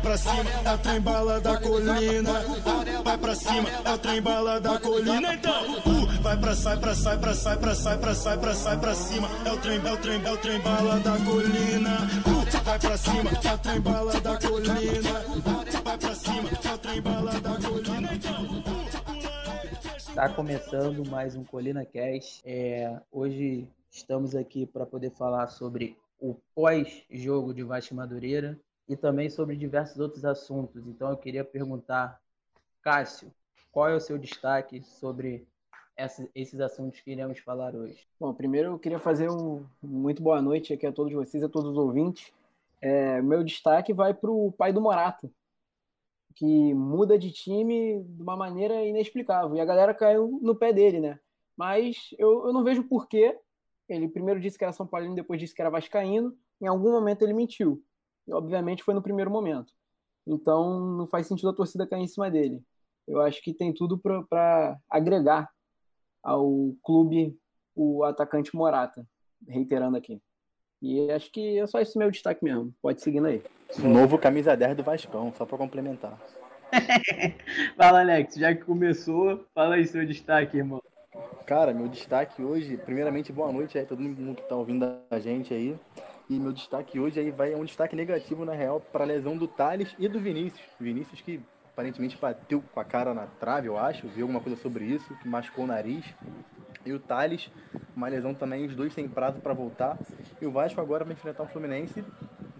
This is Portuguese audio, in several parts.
pra cima, é o trem bala da colina. Vai pra cima, é o trem bala da colina. Então, uh, vai pra sai, pra sai, pra sai, pra sai, pra sai, pra sai, pra cima. É o trem, é o trem, é o trem bala da colina. Uh, vai pra cima, é o trem bala da colina. Vai pra cima, é o trem bala da colina. Então, Está começando mais um Colina Cast. É, hoje estamos aqui para poder falar sobre o pós-jogo de Vasco Madureira e também sobre diversos outros assuntos. Então eu queria perguntar, Cássio, qual é o seu destaque sobre esses assuntos que iremos falar hoje? Bom, primeiro eu queria fazer um muito boa noite aqui a todos vocês, a todos os ouvintes. É, meu destaque vai para o pai do Morato, que muda de time de uma maneira inexplicável. E a galera caiu no pé dele, né? Mas eu, eu não vejo porquê. Ele primeiro disse que era São Paulino, depois disse que era Vascaíno. Em algum momento ele mentiu. E, obviamente foi no primeiro momento. Então não faz sentido a torcida cair em cima dele. Eu acho que tem tudo para agregar ao clube o atacante Morata, reiterando aqui. E acho que é só esse meu destaque mesmo. Pode seguindo aí. Novo camisa 10 do Vascão, só para complementar. fala, Alex, já que começou, fala aí seu destaque, irmão. Cara, meu destaque hoje, primeiramente, boa noite aí, todo mundo que tá ouvindo a gente aí. E meu destaque hoje aí vai é um destaque negativo, na real, para a lesão do Thales e do Vinícius. Vinícius que aparentemente bateu com a cara na trave, eu acho, viu alguma coisa sobre isso, que machucou o nariz. E o Thales, uma lesão também, os dois sem prazo para voltar. E o Vasco agora vai enfrentar o Fluminense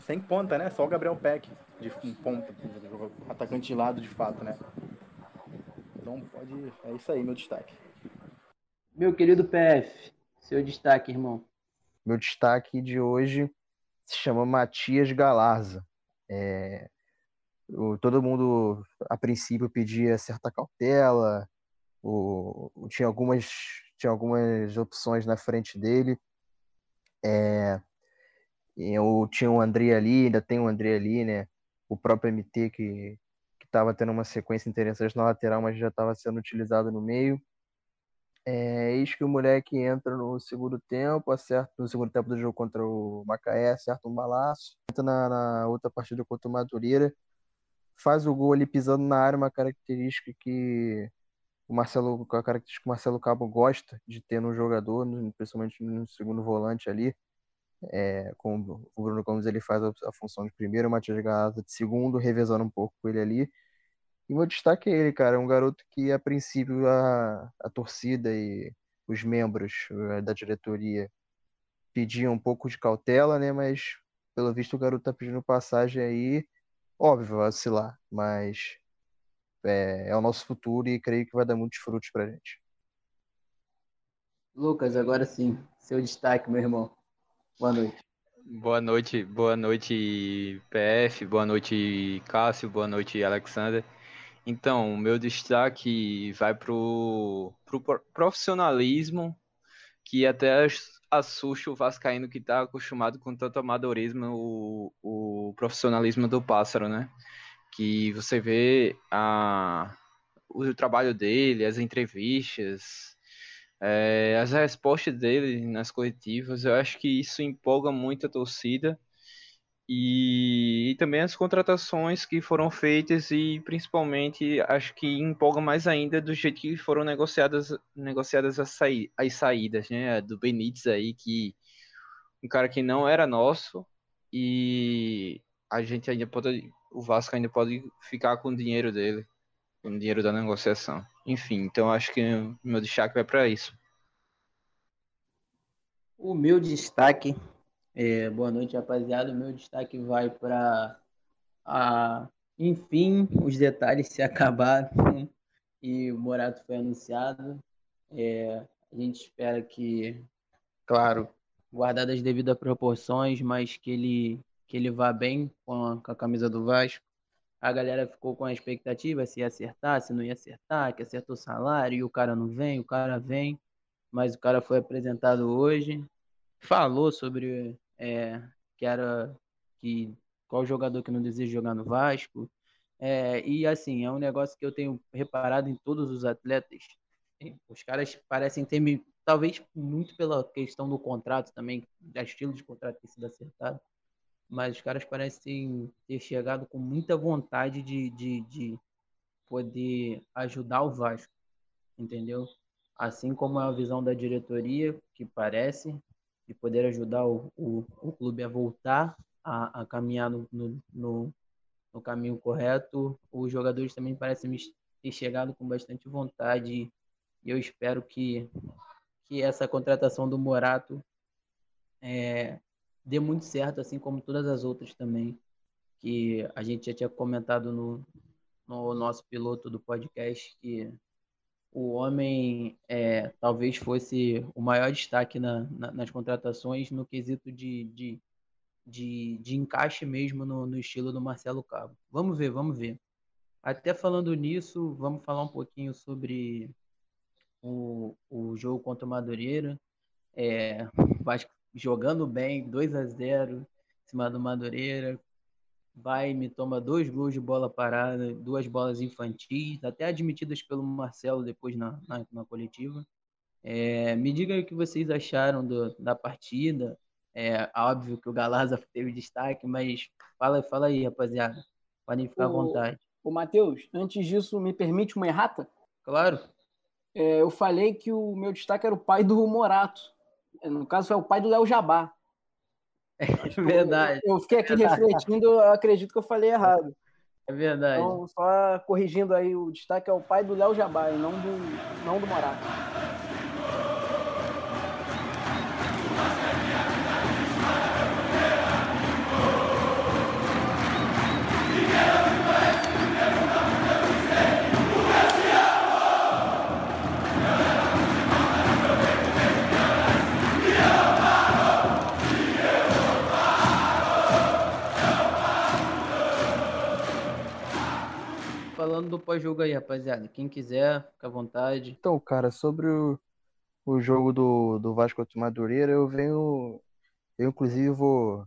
sem ponta, né? Só o Gabriel Peck, de um ponta, atacante de lado de fato, né? Então pode. É isso aí, meu destaque. Meu querido PF, seu destaque, irmão. Meu destaque de hoje se chama Matias Galarza. É, o, todo mundo, a princípio, pedia certa cautela, o, tinha algumas tinha algumas opções na frente dele. É, eu tinha o André ali, ainda tem o André ali, né? O próprio MT que estava tendo uma sequência interessante na lateral, mas já estava sendo utilizado no meio. É, eis que o moleque entra no segundo tempo, acerta no segundo tempo do jogo contra o Macaé, acerta um balaço, entra na, na outra partida contra o Madureira, faz o gol ali pisando na área, uma característica que o Marcelo, a característica que o Marcelo Cabo gosta de ter no jogador, principalmente no segundo volante ali, é, com o Bruno Gomes ele faz a, função de primeiro, o Matias Galata de segundo, revezando um pouco com ele ali. E meu destaque é ele, cara, é um garoto que a princípio a, a torcida e os membros eh, da diretoria pediam um pouco de cautela, né, mas pelo visto o garoto tá pedindo passagem aí, óbvio, vacilar, mas é, é o nosso futuro e creio que vai dar muitos frutos pra gente. Lucas, agora sim, seu destaque, meu irmão. Boa noite. Boa noite, boa noite, PF, boa noite, Cássio, boa noite, Alexander. Então, o meu destaque vai pro, pro profissionalismo, que até assusta o Vascaíno que está acostumado com tanto amadorismo, o, o profissionalismo do pássaro, né? que você vê a, o trabalho dele, as entrevistas, é, as respostas dele nas coletivas, eu acho que isso empolga muito a torcida e, e, também as contratações que foram feitas e principalmente acho que empolga mais ainda do jeito que foram negociadas negociadas as, saí as saídas, né, do Benítez aí que um cara que não era nosso e a gente ainda pode o Vasco ainda pode ficar com o dinheiro dele, com o dinheiro da negociação. Enfim, então acho que meu destaque vai para isso. O meu destaque, é, boa noite rapaziada, o meu destaque vai para a enfim, os detalhes se acabaram e o Morato foi anunciado. É, a gente espera que, claro, guardadas as devidas proporções, mas que ele que ele vá bem com a, com a camisa do Vasco. A galera ficou com a expectativa se ia acertar, se não ia acertar, que acertou o salário e o cara não vem, o cara vem. Mas o cara foi apresentado hoje, falou sobre é, que era que qual jogador que não deseja jogar no Vasco. É, e assim, é um negócio que eu tenho reparado em todos os atletas. Os caras parecem ter me, talvez muito pela questão do contrato também, do estilo de contrato ter sido acertado mas os caras parecem ter chegado com muita vontade de, de, de poder ajudar o Vasco, entendeu? Assim como é a visão da diretoria, que parece, de poder ajudar o, o, o clube a voltar a, a caminhar no, no, no, no, caminho correto, os jogadores também parecem ter chegado com bastante vontade e eu espero que, que essa contratação do Morato é, dê muito certo, assim como todas as outras também, que a gente já tinha comentado no, no nosso piloto do podcast, que o homem é, talvez fosse o maior destaque na, na, nas contratações no quesito de, de, de, de encaixe mesmo no, no, estilo do Marcelo Cabo. Vamos ver, vamos ver. Até falando nisso, vamos falar um pouquinho sobre o, o jogo contra o Madureira. É, jogando bem, 2 a 0 em cima do Madureira. Vai me toma dois gols de bola parada, duas bolas infantis, até admitidas pelo Marcelo depois na, na, na coletiva. É, me diga o que vocês acharam do, da partida. É óbvio que o Galaza teve destaque, mas fala, fala aí, rapaziada. Podem ficar o, à vontade. O Matheus, antes disso, me permite uma errata? Claro. É, eu falei que o meu destaque era o pai do Morato. No caso, foi o pai do Léo Jabá. É verdade. Eu, eu fiquei aqui verdade. refletindo, eu acredito que eu falei errado. É verdade. Então, só corrigindo aí, o destaque é o pai do Léo Jabá não do, não do Morato. Falando do pós-jogo aí, rapaziada. Quem quiser, fica à vontade. Então, cara, sobre o, o jogo do, do Vasco contra o Madureira, eu venho. Eu, inclusive, vou.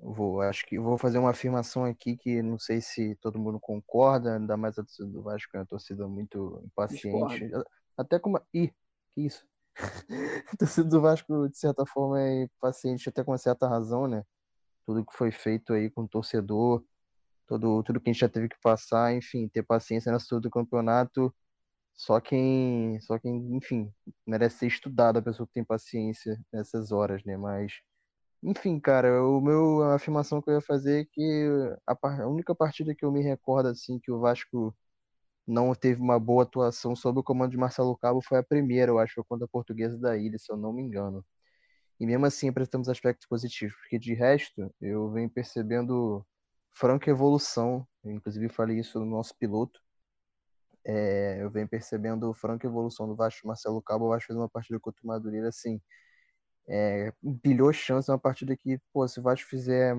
Vou, acho que vou fazer uma afirmação aqui que não sei se todo mundo concorda, ainda mais a torcida do Vasco, é uma torcida muito impaciente. Discordo. Até como. Ih, que isso? a torcida do Vasco, de certa forma, é impaciente, até com uma certa razão, né? Tudo que foi feito aí com o torcedor, todo, tudo que a gente já teve que passar, enfim, ter paciência nessa altura do campeonato. Só quem, só quem, enfim, merece ser estudado a pessoa que tem paciência nessas horas, né? Mas, enfim, cara, o meu a afirmação que eu ia fazer é que a, a única partida que eu me recordo assim que o Vasco não teve uma boa atuação sob o comando de Marcelo Cabo foi a primeira, eu acho, foi contra a Portuguesa da Ilha, se eu não me engano. E mesmo assim apresentamos aspectos positivos, porque de resto eu venho percebendo franca evolução. Eu, inclusive, falei isso no nosso piloto. É, eu venho percebendo franca evolução do Vasco Marcelo Cabo. O Vasco fez uma partida contra o Madureira, assim, é, bilhou chance. É uma partida que, pô, se o Vasco fizer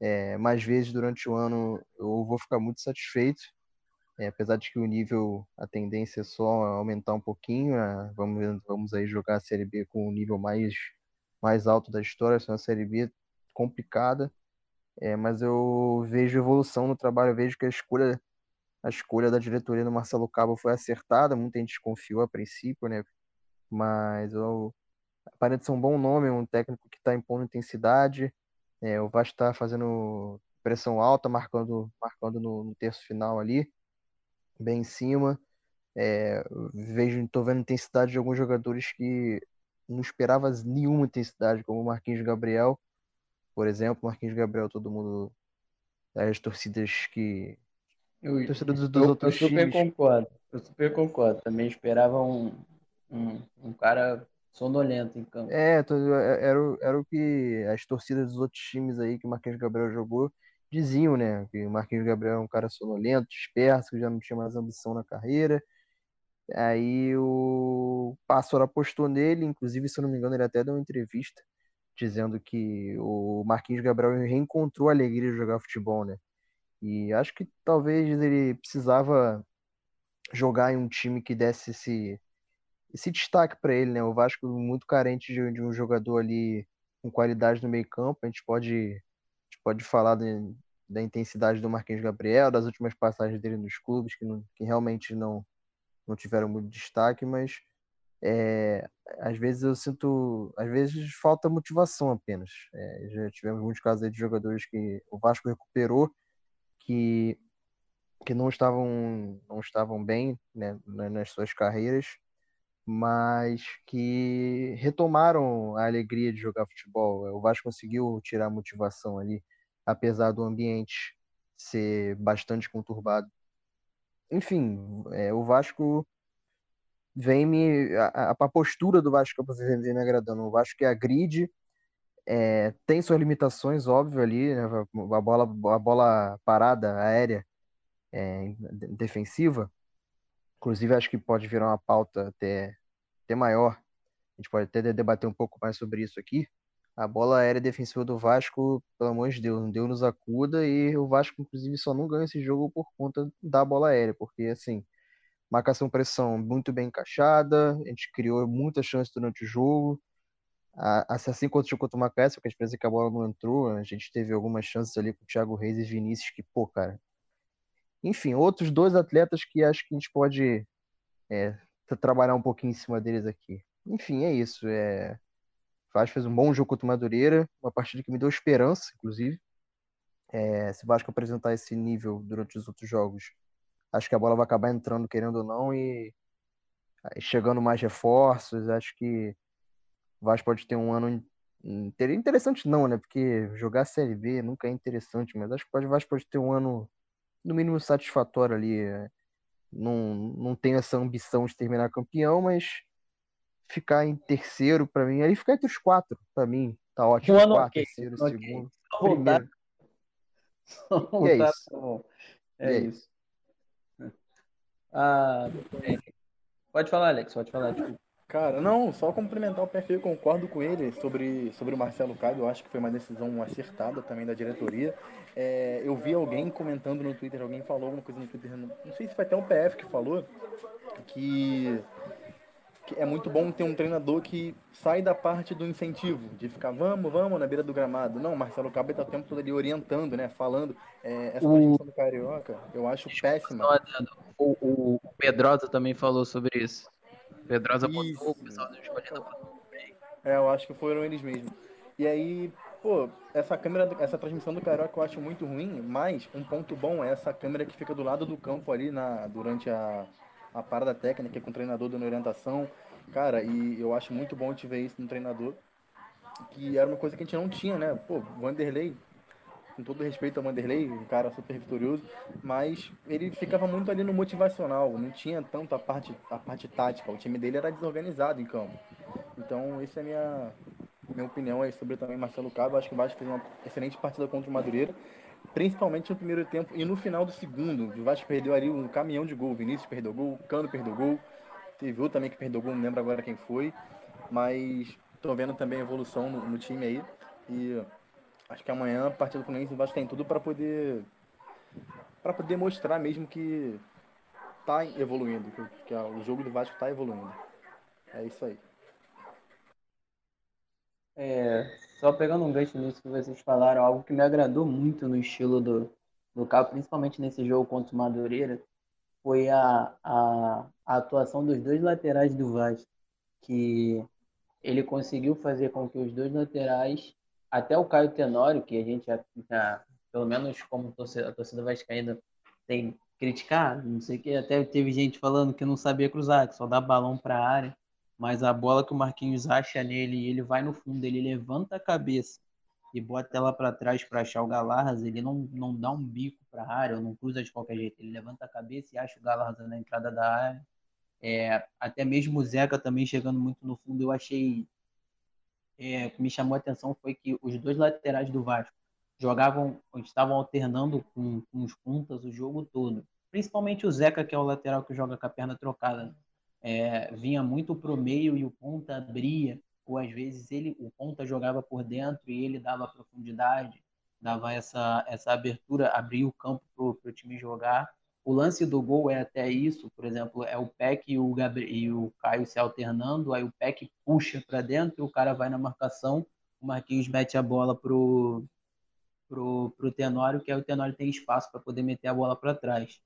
é, mais vezes durante o ano, eu vou ficar muito satisfeito. É, apesar de que o nível, a tendência é só aumentar um pouquinho. Né? Vamos, vamos aí jogar a Série B com o nível mais, mais alto da história. É uma Série B complicada. É, mas eu vejo evolução no trabalho, eu vejo que a escolha, a escolha da diretoria do Marcelo Cabo foi acertada, muita gente desconfiou a princípio, né? Mas eu, aparenta ser um bom nome, um técnico que está impondo intensidade. É, o Vasco está fazendo pressão alta, marcando, marcando no, no terço final ali, bem em cima. É, vejo, estou vendo intensidade de alguns jogadores que não esperava nenhuma intensidade, como o Marquinhos Gabriel por exemplo, Marquinhos Gabriel, todo mundo. As torcidas que. Eu, torcida dos, dos eu, outros eu super times. concordo. Eu super concordo. Também esperava um, um, um cara sonolento em campo. É, era, era o que as torcidas dos outros times aí que o Marquinhos Gabriel jogou diziam, né? Que o Marquinhos Gabriel é um cara sonolento, disperso, que já não tinha mais ambição na carreira. Aí o Pássaro apostou nele, inclusive, se eu não me engano, ele até deu uma entrevista dizendo que o Marquinhos Gabriel reencontrou a alegria de jogar futebol, né? E acho que talvez ele precisava jogar em um time que desse esse, esse destaque para ele, né? O Vasco muito carente de, de, um jogador ali com qualidade no meio-campo. A gente pode, a gente pode falar de, da intensidade do Marquinhos Gabriel, das últimas passagens dele nos clubes, que, não, que realmente não, não tiveram muito destaque, mas é, às vezes eu sinto, às vezes falta motivação apenas. É, já tivemos muitos casos de jogadores que o Vasco recuperou que que não estavam não estavam bem né, nas suas carreiras, mas que retomaram a alegria de jogar futebol. O Vasco conseguiu tirar a motivação ali, apesar do ambiente ser bastante conturbado. Enfim, é, o Vasco vem me. A, a, postura do Vasco vem me agradando. O Vasco que agride, é, tem suas limitações, óbvio, ali, né? a, bola, a bola parada, aérea, é, defensiva. Inclusive, acho que pode virar uma pauta até, até maior. A gente pode até debater um pouco mais sobre isso aqui. A bola aérea defensiva do Vasco, pelo amor de Deus, Deus nos acuda e o Vasco, inclusive, só não ganha esse jogo por conta da bola aérea, porque, assim, marcação-pressão muito bem encaixada, a gente criou muitas chances durante o jogo, assim quanto o contra o Macaé, que a diferença é que a bola não entrou, a gente teve algumas chances ali com o Thiago Reis e Vinícius, que, pô, cara. Enfim, outros dois atletas que acho que a gente pode é, trabalhar um pouquinho em cima deles aqui. Enfim, é isso. É... Vasco fez um bom jogo contra o Madureira, uma partida que me deu esperança, inclusive. É, se o Vasco apresentar esse nível durante os outros jogos, acho que a bola vai acabar entrando, querendo ou não, e chegando mais reforços. Acho que o Vasco pode ter um ano interessante, não, né? Porque jogar Série B nunca é interessante, mas acho que o Vasco pode ter um ano, no mínimo, satisfatório ali. É, não, não tenho essa ambição de terminar campeão, mas ficar em terceiro para mim, ali ficar entre os quatro, para mim, tá ótimo. Um ano quarto, okay. terceiro, okay. segundo, primeiro. e é isso. É, é isso. Ah, pode falar, Alex, pode falar. Desculpa. Cara, não, só complementar o perfil, concordo com ele sobre, sobre o Marcelo Caio, eu acho que foi uma decisão acertada também da diretoria. É, eu vi alguém comentando no Twitter, alguém falou alguma coisa no Twitter, não, não sei se foi até o PF que falou, que é muito bom ter um treinador que sai da parte do incentivo, de ficar vamos, vamos na beira do gramado. Não, Marcelo Cabo está o tempo todo ali orientando, né? Falando. É, essa o... do Carioca, eu acho péssima. O, o, o Pedrosa também falou sobre isso. Pedrosa botou o pessoal do Escolhendo É, eu acho que foram eles mesmos. E aí, pô, essa câmera, essa transmissão do Carioca eu acho muito ruim, mas um ponto bom é essa câmera que fica do lado do campo ali na, durante a, a parada técnica com o treinador dando orientação. Cara, e eu acho muito bom te ver isso no treinador, que era uma coisa que a gente não tinha, né? Pô, Vanderlei, com todo respeito ao Vanderlei, um cara super vitorioso, mas ele ficava muito ali no motivacional, não tinha tanto a parte, a parte tática, o time dele era desorganizado em campo. Então, essa é a minha, minha opinião aí sobre também Marcelo Cabo. Acho que o Vasco fez uma excelente partida contra o Madureira principalmente no primeiro tempo e no final do segundo. O Vasco perdeu ali um caminhão de gol. Vinícius perdeu gol, Cano perdeu gol. Teve outro também que perdeu gol, não lembro agora quem foi. Mas tô vendo também evolução no, no, time aí. E acho que amanhã, a partir do Fluminense, o Vasco tem tudo para poder para poder mostrar mesmo que tá evoluindo, que, o jogo do Vasco tá evoluindo. É isso aí. É, só pegando um gancho nisso que vocês falaram, algo que me agradou muito no estilo do, do Cabo, principalmente nesse jogo contra o Madureira, foi a, a, a atuação dos dois laterais do Vasco, que ele conseguiu fazer com que os dois laterais, até o Caio Tenório, que a gente já, já pelo menos como torcida, a torcida vascaína tem criticado, não sei que, até teve gente falando que não sabia cruzar, que só dá balão para a área mas a bola que o Marquinhos acha nele ele vai no fundo, ele levanta a cabeça e bota ela para trás para achar o Galarras, ele não, não dá um bico para a área, ou não cruza de qualquer jeito, ele levanta a cabeça e acha o Galarras na entrada da área. É, até mesmo o Zeca também chegando muito no fundo, eu achei. É, me chamou a atenção foi que os dois laterais do Vasco jogavam, estavam alternando com, com os pontas o jogo todo. Principalmente o Zeca, que é o lateral que joga com a perna trocada é, vinha muito para o meio e o ponta abria, ou às vezes ele, o ponta jogava por dentro e ele dava profundidade, dava essa, essa abertura, abria o campo para o time jogar. O lance do gol é até isso, por exemplo, é o Peck e o, Gabriel, e o Caio se alternando, aí o Peck puxa para dentro, o cara vai na marcação, o Marquinhos mete a bola pro, pro, pro Tenório, que aí o Tenório tem espaço para poder meter a bola para trás.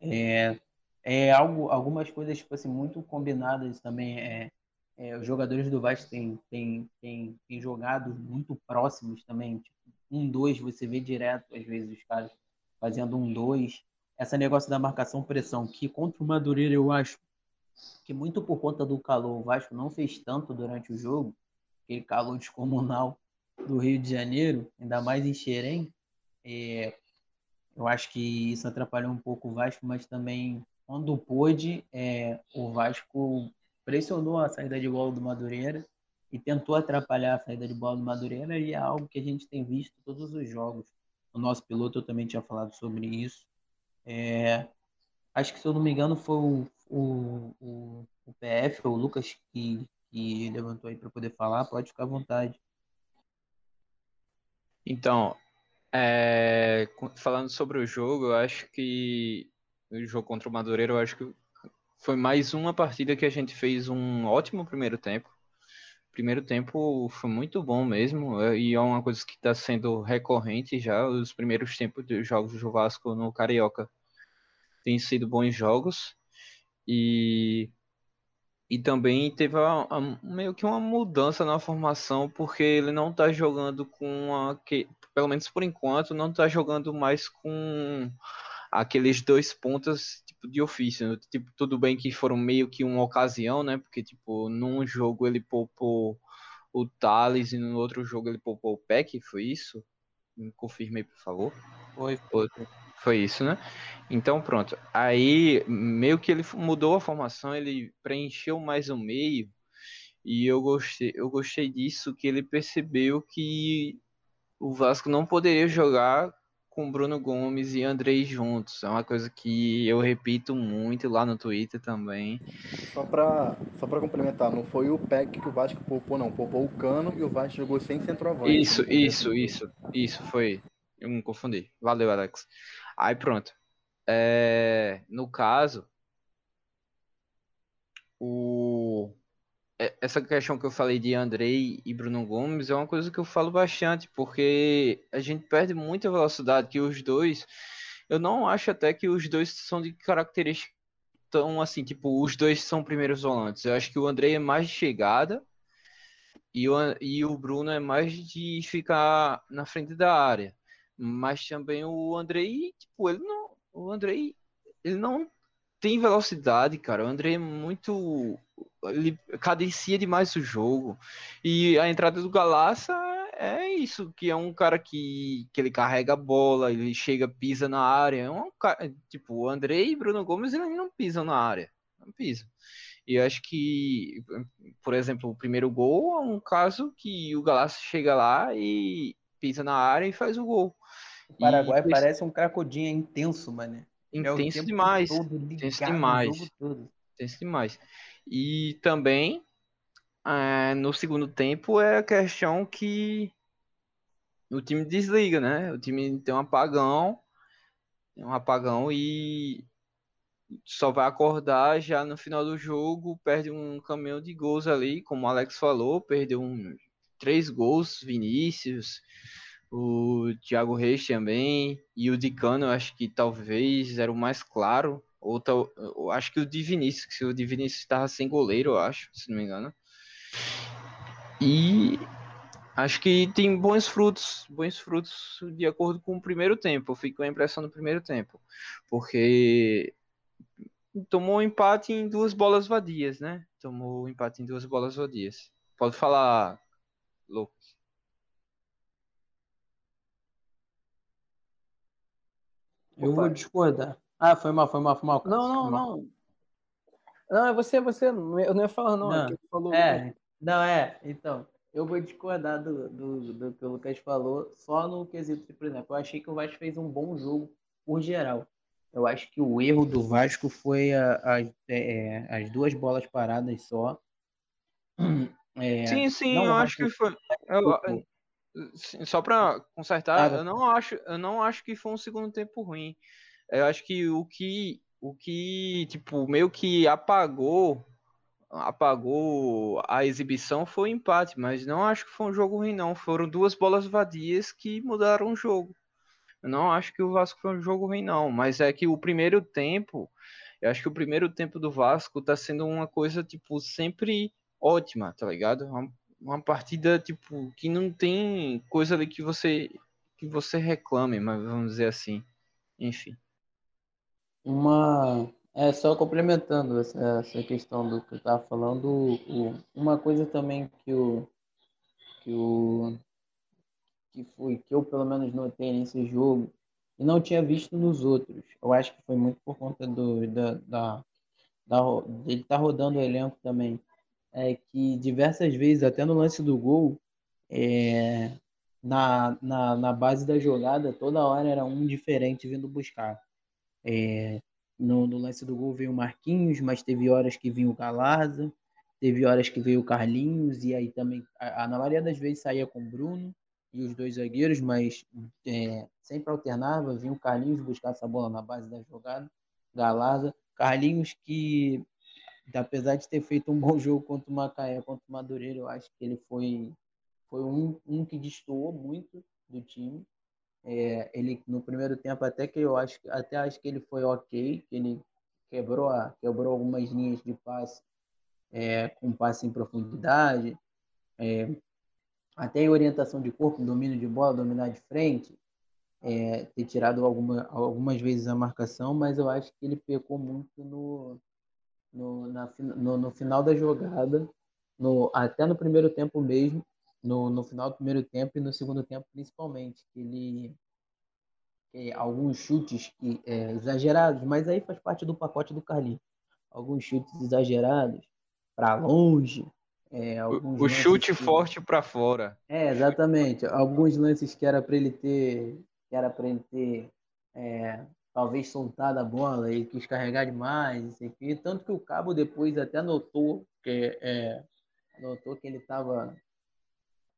É, é algo, algumas coisas tipo assim, muito combinadas também. É, é, os jogadores do Vasco têm, têm, têm, têm jogado muito próximos também. Tipo, um, dois, você vê direto, às vezes, os caras fazendo um, dois. Essa negócio da marcação-pressão, que contra o Madureira eu acho que muito por conta do calor, o Vasco não fez tanto durante o jogo, aquele calor descomunal do Rio de Janeiro, ainda mais em Xerém. É, eu acho que isso atrapalhou um pouco o Vasco, mas também, quando pôde, é, o Vasco pressionou a saída de bola do Madureira e tentou atrapalhar a saída de bola do Madureira e é algo que a gente tem visto todos os jogos. O nosso piloto eu também tinha falado sobre isso. É, acho que se eu não me engano foi o, o, o, o PF, o Lucas, que, que levantou aí para poder falar. Pode ficar à vontade. Então, é, falando sobre o jogo, eu acho que o jogo contra o Madureira, eu acho que foi mais uma partida que a gente fez um ótimo primeiro tempo. Primeiro tempo foi muito bom mesmo, é, e é uma coisa que está sendo recorrente já. Os primeiros tempos dos jogos do Vasco no Carioca têm sido bons jogos, e, e também teve a, a, meio que uma mudança na formação, porque ele não está jogando com a. Que, pelo menos por enquanto, não está jogando mais com aqueles dois pontas tipo de ofício. Tipo, tudo bem que foram meio que uma ocasião, né? Porque, tipo, num jogo ele poupou o Thales e no outro jogo ele poupou o Peck, foi isso? Me confirmei, por favor. Foi. Foi, foi isso, né? Então, pronto. Aí, meio que ele mudou a formação, ele preencheu mais o meio. E eu gostei, eu gostei disso, que ele percebeu que o Vasco não poderia jogar com Bruno Gomes e Andrei juntos. É uma coisa que eu repito muito lá no Twitter também. Só para só pra complementar, não foi o PEC que o Vasco poupou, não. Poupou o Cano e o Vasco jogou sem centroavante. Isso, isso, isso. Isso, foi. Eu me confundi. Valeu, Alex. Aí pronto. É, no caso, o é, essa questão que eu falei de Andrei e Bruno Gomes é uma coisa que eu falo bastante, porque a gente perde muita velocidade, que os dois, eu não acho até que os dois são de características tão assim, tipo, os dois são primeiros volantes. Eu acho que o Andrei é mais de chegada e o, e o Bruno é mais de ficar na frente da área. Mas também o Andrei, tipo, ele não, o Andrei, ele não tem velocidade, cara. O Andrei é muito ele cadencia demais o jogo. E a entrada do Galaça é isso, que é um cara que, que ele carrega a bola, ele chega, pisa na área. É um cara, tipo, o André e Bruno Gomes, eles não pisam na área. Não pisam. E eu acho que, por exemplo, o primeiro gol é um caso que o Galaça chega lá e pisa na área e faz o gol. O Paraguai e, parece um cracodinho intenso, mano. Intenso é demais. intenso demais. Intenso demais. E também, é, no segundo tempo, é a questão que o time desliga, né? O time tem um apagão, tem um apagão e só vai acordar já no final do jogo, perde um caminhão de gols ali, como o Alex falou, perdeu um, três gols, Vinícius, o Thiago Reis também, e o Dicano, acho que talvez era o mais claro, ou tal, eu acho que o de Vinícius, que o de Vinícius estava sem goleiro, eu acho, se não me engano. E acho que tem bons frutos, bons frutos de acordo com o primeiro tempo. Eu fico com a impressão no primeiro tempo, porque tomou um empate em duas bolas vadias, né? Tomou um empate em duas bolas vadias. Pode falar, Lucas. Eu vou discordar. Ah, foi mal, foi mal, foi mal. Não, não, não. Não, é você, é você. Eu não ia falar, não. É não. falou, é, não, é. Então, eu vou discordar do, do, do que o Lucas falou, só no quesito de, por exemplo, eu achei que o Vasco fez um bom jogo por geral. Eu acho que o erro do Vasco foi a, a, é, as duas bolas paradas só. É, sim, sim, eu acho que foi. Eu, só para consertar, ah, eu não acho, eu não acho que foi um segundo tempo ruim eu acho que o que o que tipo meio que apagou apagou a exibição foi o empate, mas não acho que foi um jogo ruim não, foram duas bolas vadias que mudaram o jogo. Eu não acho que o Vasco foi um jogo ruim não, mas é que o primeiro tempo Eu acho que o primeiro tempo do Vasco tá sendo uma coisa, tipo, sempre ótima, tá ligado? Uma, partida, tipo, que não tem coisa ali que você que você reclame, mas vamos dizer assim. Enfim. Uma. É, só complementando essa, essa questão do que eu estava falando, o, uma coisa também que o, que o. que foi, que eu pelo menos notei nesse jogo, e não tinha visto nos outros. Eu acho que foi muito por conta do, da, da, da estar tá rodando o elenco também. É que diversas vezes, até no lance do gol, é, na, na, na base da jogada, toda hora era um diferente vindo buscar. É, no, no, lance do gol veio o Marquinhos, mas teve horas que vinha o Galarza, teve horas que veio o Carlinhos, e aí também, a, a, na maioria das vezes saía com o Bruno e os dois zagueiros, mas é, sempre alternava, vinha o Carlinhos buscar essa bola na base da jogada, Galarza, Carlinhos que, apesar de ter feito um bom jogo contra o Macaé, contra o Madureira, eu acho que ele foi foi um, um que destoou muito do time. É, ele no primeiro tempo até que eu acho até acho que ele foi ok, que ele quebrou quebrou algumas linhas de passe é, com passe em profundidade, é, até em orientação de corpo, domínio de bola, dominar de frente, é, ter tirado alguma, algumas vezes a marcação, mas eu acho que ele pecou muito no, no, na, no, no final da jogada, no, até no primeiro tempo mesmo, no, no final do primeiro tempo e no segundo tempo principalmente, ele que alguns chutes que, é, exagerados, mas aí faz parte do pacote do Carlinhos. Alguns chutes exagerados para longe. É, o, o chute que... forte para fora. É, exatamente. Alguns lances que era para ele ter, que era para ele ter é, talvez soltado a bola, ele quis carregar demais, isso aqui. Tanto que o Cabo depois até notou que é, notou que ele estava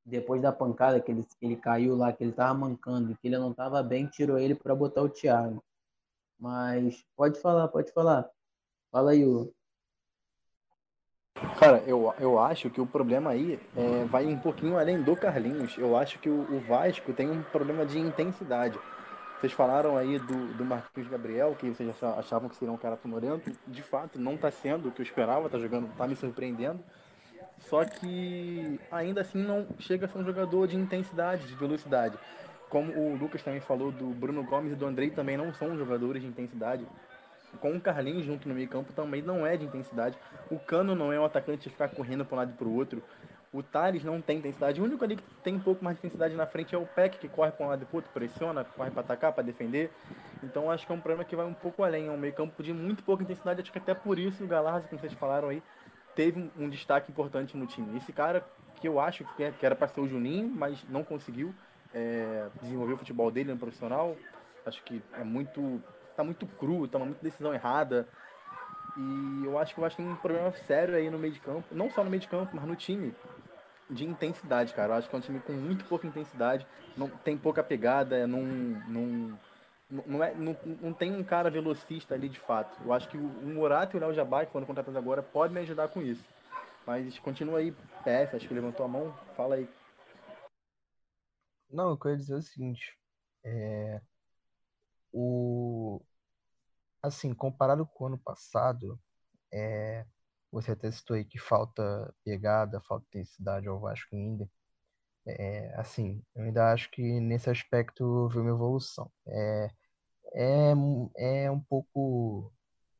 depois da pancada que ele, que ele caiu lá, que ele tava mancando, que ele não tava bem, tirou ele para botar o Thiago. Mas pode falar, pode falar. Fala aí, o Cara, eu, eu acho que o problema aí é, vai um pouquinho além do Carlinhos. Eu acho que o, o, Vasco tem um problema de intensidade. Vocês falaram aí do, do Marquinhos Gabriel, que vocês achavam que seria um cara fumorento. De fato, não está sendo o que eu esperava, tá jogando, tá me surpreendendo. Só que ainda assim não chega a ser um jogador de intensidade, de velocidade. Como o Lucas também falou do Bruno Gomes e do Andrei também não são jogadores de intensidade. Com o Carlinhos junto no meio campo também não é de intensidade. O Cano não é um atacante de ficar correndo para um lado e para o outro. O Thales não tem intensidade. O único ali que tem um pouco mais de intensidade na frente é o Peck, que corre para um lado e para o outro, pressiona, corre para atacar, para defender. Então acho que é um problema que vai um pouco além. É um meio campo de muito pouca intensidade. Acho que até por isso o Galarza, como vocês falaram aí, teve um destaque importante no time. Esse cara que eu acho que era para ser o Juninho, mas não conseguiu é, desenvolver o futebol dele no profissional. Acho que é muito. tá muito cru, toma muita decisão errada. E eu acho que o Vasco tem um problema sério aí no meio de campo, não só no meio de campo, mas no time de intensidade, cara. Eu acho que é um time com muito pouca intensidade, não tem pouca pegada, não, não não, é, não, não tem um cara velocista ali de fato. Eu acho que o, o Morato e o Léo Jabá, que foram contratados agora, podem me ajudar com isso. Mas continua aí, PF, acho que levantou a mão. Fala aí. Não, eu queria dizer o seguinte. É, o, assim, comparado com o ano passado, é, você até citou aí que falta pegada, falta intensidade ao Vasco ainda. É, assim, eu ainda acho que nesse aspecto houve uma evolução. É, é, é um pouco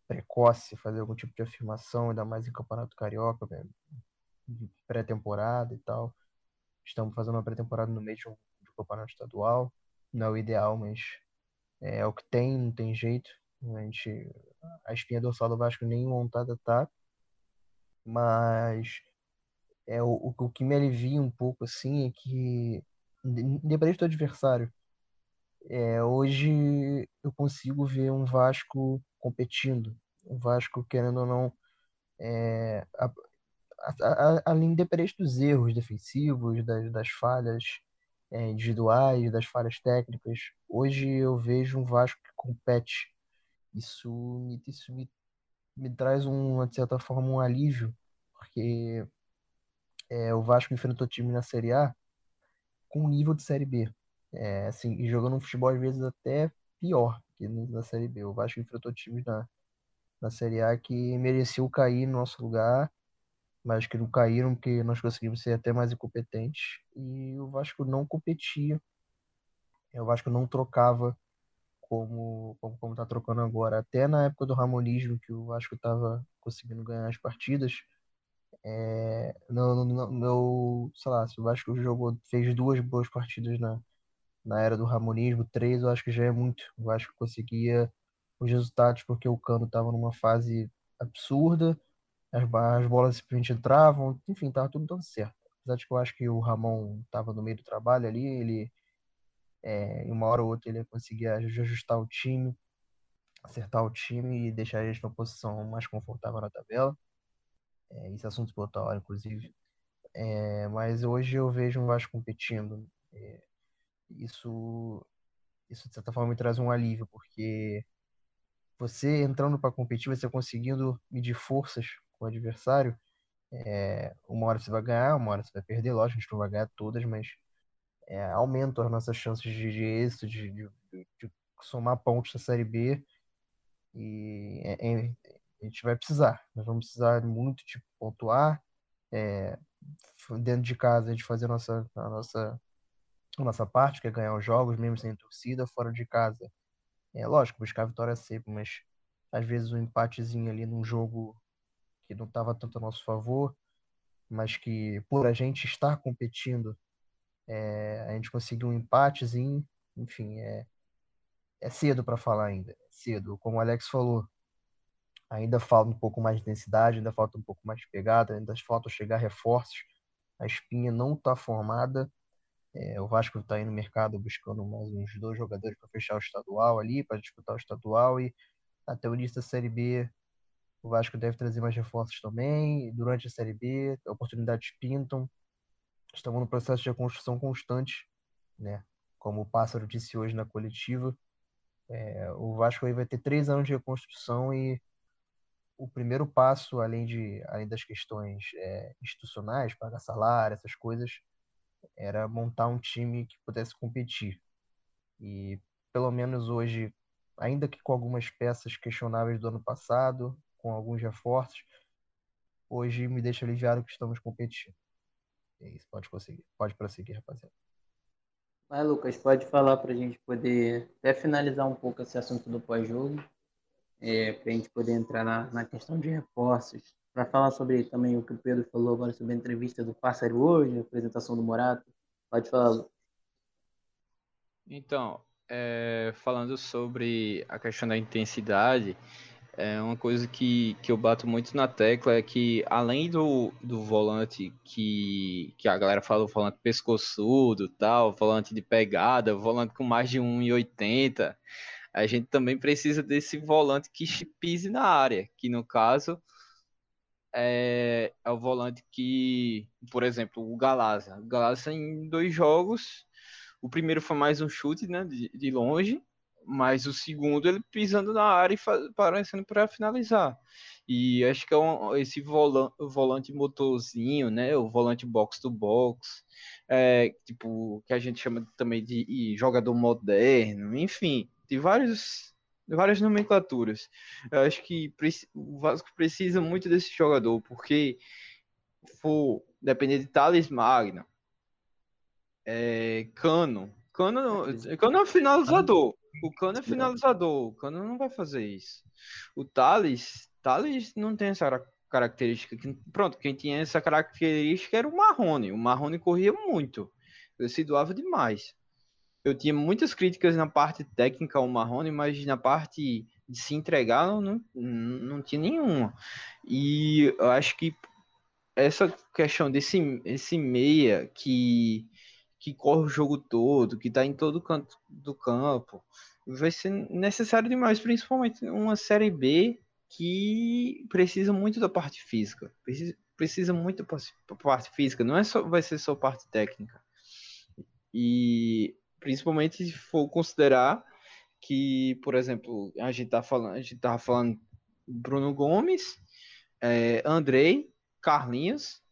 precoce fazer algum tipo de afirmação, ainda mais em Campeonato Carioca, né, pré-temporada e tal. Estamos fazendo uma pré-temporada no meio de um, campeonato estadual. Não é o ideal, mas é, o que tem, não tem jeito. A, gente, a espinha dorsal do Vasco nem montada tá. Mas é, o, o que me alivia um pouco assim é que, independente do adversário, é, hoje eu consigo ver um Vasco competindo, um Vasco querendo ou não, é, a, a, a, independente dos erros defensivos, das, das falhas é, individuais, das falhas técnicas, hoje eu vejo um Vasco que compete. Isso, isso me, me traz um, de certa forma um alívio, porque é, o Vasco enfrentou time na Série A com nível de Série B. É, assim, e jogando um futebol às vezes até pior que na Série B. O Vasco enfrentou times na, na Série A que mereciam cair no nosso lugar, mas que não caíram porque nós conseguimos ser até mais incompetentes e o Vasco não competia. O Vasco não trocava como como como está trocando agora. Até na época do Ramonismo que o Vasco estava conseguindo ganhar as partidas, é, no, no, no, sei lá, se o Vasco jogou, fez duas boas partidas na, na era do Ramonismo, três eu acho que já é muito. O Vasco conseguia os resultados porque o Cano estava numa fase absurda, as, as bolas simplesmente entravam, enfim, estava tudo dando certo. Apesar de que eu acho que o Ramon estava no meio do trabalho ali, ele, é, em uma hora ou outra, ele conseguia ajustar o time, acertar o time e deixar gente numa posição mais confortável na tabela. É, esse assunto para outra hora, inclusive. É, mas hoje eu vejo um Vasco competindo. É, isso, isso, de certa forma, me traz um alívio, porque você entrando para competir, você conseguindo medir forças com o adversário, é, uma hora você vai ganhar, uma hora você vai perder, lógico, a gente não vai ganhar todas, mas é, aumenta as nossas chances de, de êxito, de, de, de, somar pontos na Série B. E é, é, a gente vai precisar. Nós vamos precisar muito de pontuar. É, dentro de casa, a gente fazer a nossa, a nossa, a nossa parte, que é ganhar os jogos, mesmo sem torcida. Fora de casa, é lógico, buscar a vitória sempre, mas às vezes um empatezinho ali num jogo que não estava tanto a nosso favor, mas que por a gente estar competindo, é, a gente conseguiu um empatezinho. Enfim, é, é cedo para falar ainda. É cedo. Como o Alex falou, Ainda falta um pouco mais de densidade, ainda falta um pouco mais de pegada, ainda falta chegar reforços. A espinha não está formada. É, o Vasco está aí no mercado buscando mais uns dois jogadores para fechar o estadual ali, para disputar o estadual. E até o início da Série B, o Vasco deve trazer mais reforços também. Durante a Série B, oportunidades pintam. Estamos no processo de construção constante, né? Como o Pássaro disse hoje na coletiva. É, o Vasco aí vai ter três anos de reconstrução e o primeiro passo, além, de, além das questões é, institucionais, pagar salário, essas coisas, era montar um time que pudesse competir. E pelo menos hoje, ainda que com algumas peças questionáveis do ano passado, com alguns reforços, hoje me deixa aliviado que estamos competindo. É isso, pode conseguir, pode prosseguir, rapaziada. Vai, Lucas, pode falar para a gente poder até finalizar um pouco esse assunto do pós-jogo é, para a gente poder entrar na, na questão de reforços, para falar sobre também o que o Pedro falou agora sobre a entrevista do Pássaro hoje, a apresentação do Morato. Pode falar. Então, é, falando sobre a questão da intensidade, é uma coisa que, que eu bato muito na tecla é que além do, do volante que, que a galera fala, o volante pescoçudo, tal, volante de pegada, volante com mais de 1,80, a gente também precisa desse volante que pise na área, que no caso é, é o volante que, por exemplo, o Galasa. O Galasa em dois jogos, o primeiro foi mais um chute né, de, de longe, mas o segundo ele pisando na área e parecendo para finalizar. E acho que é um, esse volante, volante motorzinho, né, o volante box to box, é, tipo, que a gente chama também de jogador moderno, enfim, de vários várias nomenclaturas. Eu acho que o Vasco precisa muito desse jogador, porque for depender de Thales Magno, é, Cano. Cano, Cano é finalizador. O Cano é finalizador. O Cano não vai fazer isso. O Thales, Thales não tem essa característica. Pronto, quem tinha essa característica era o Marrone. O Marrone corria muito. Ele se doava demais eu tinha muitas críticas na parte técnica ao Marrone, mas na parte de se entregar não, não, tinha nenhuma. E eu acho que essa questão desse esse meia que, que corre o jogo todo, que está em todo canto do campo, vai ser necessário demais, principalmente uma Série B que precisa muito da parte física. Precisa, precisa muito da parte física, não é só, vai ser só parte técnica. E Principalmente se for considerar que, por exemplo, a gente tá falando, a gente tava falando Bruno Gomes, é, Andrei, Carlinhos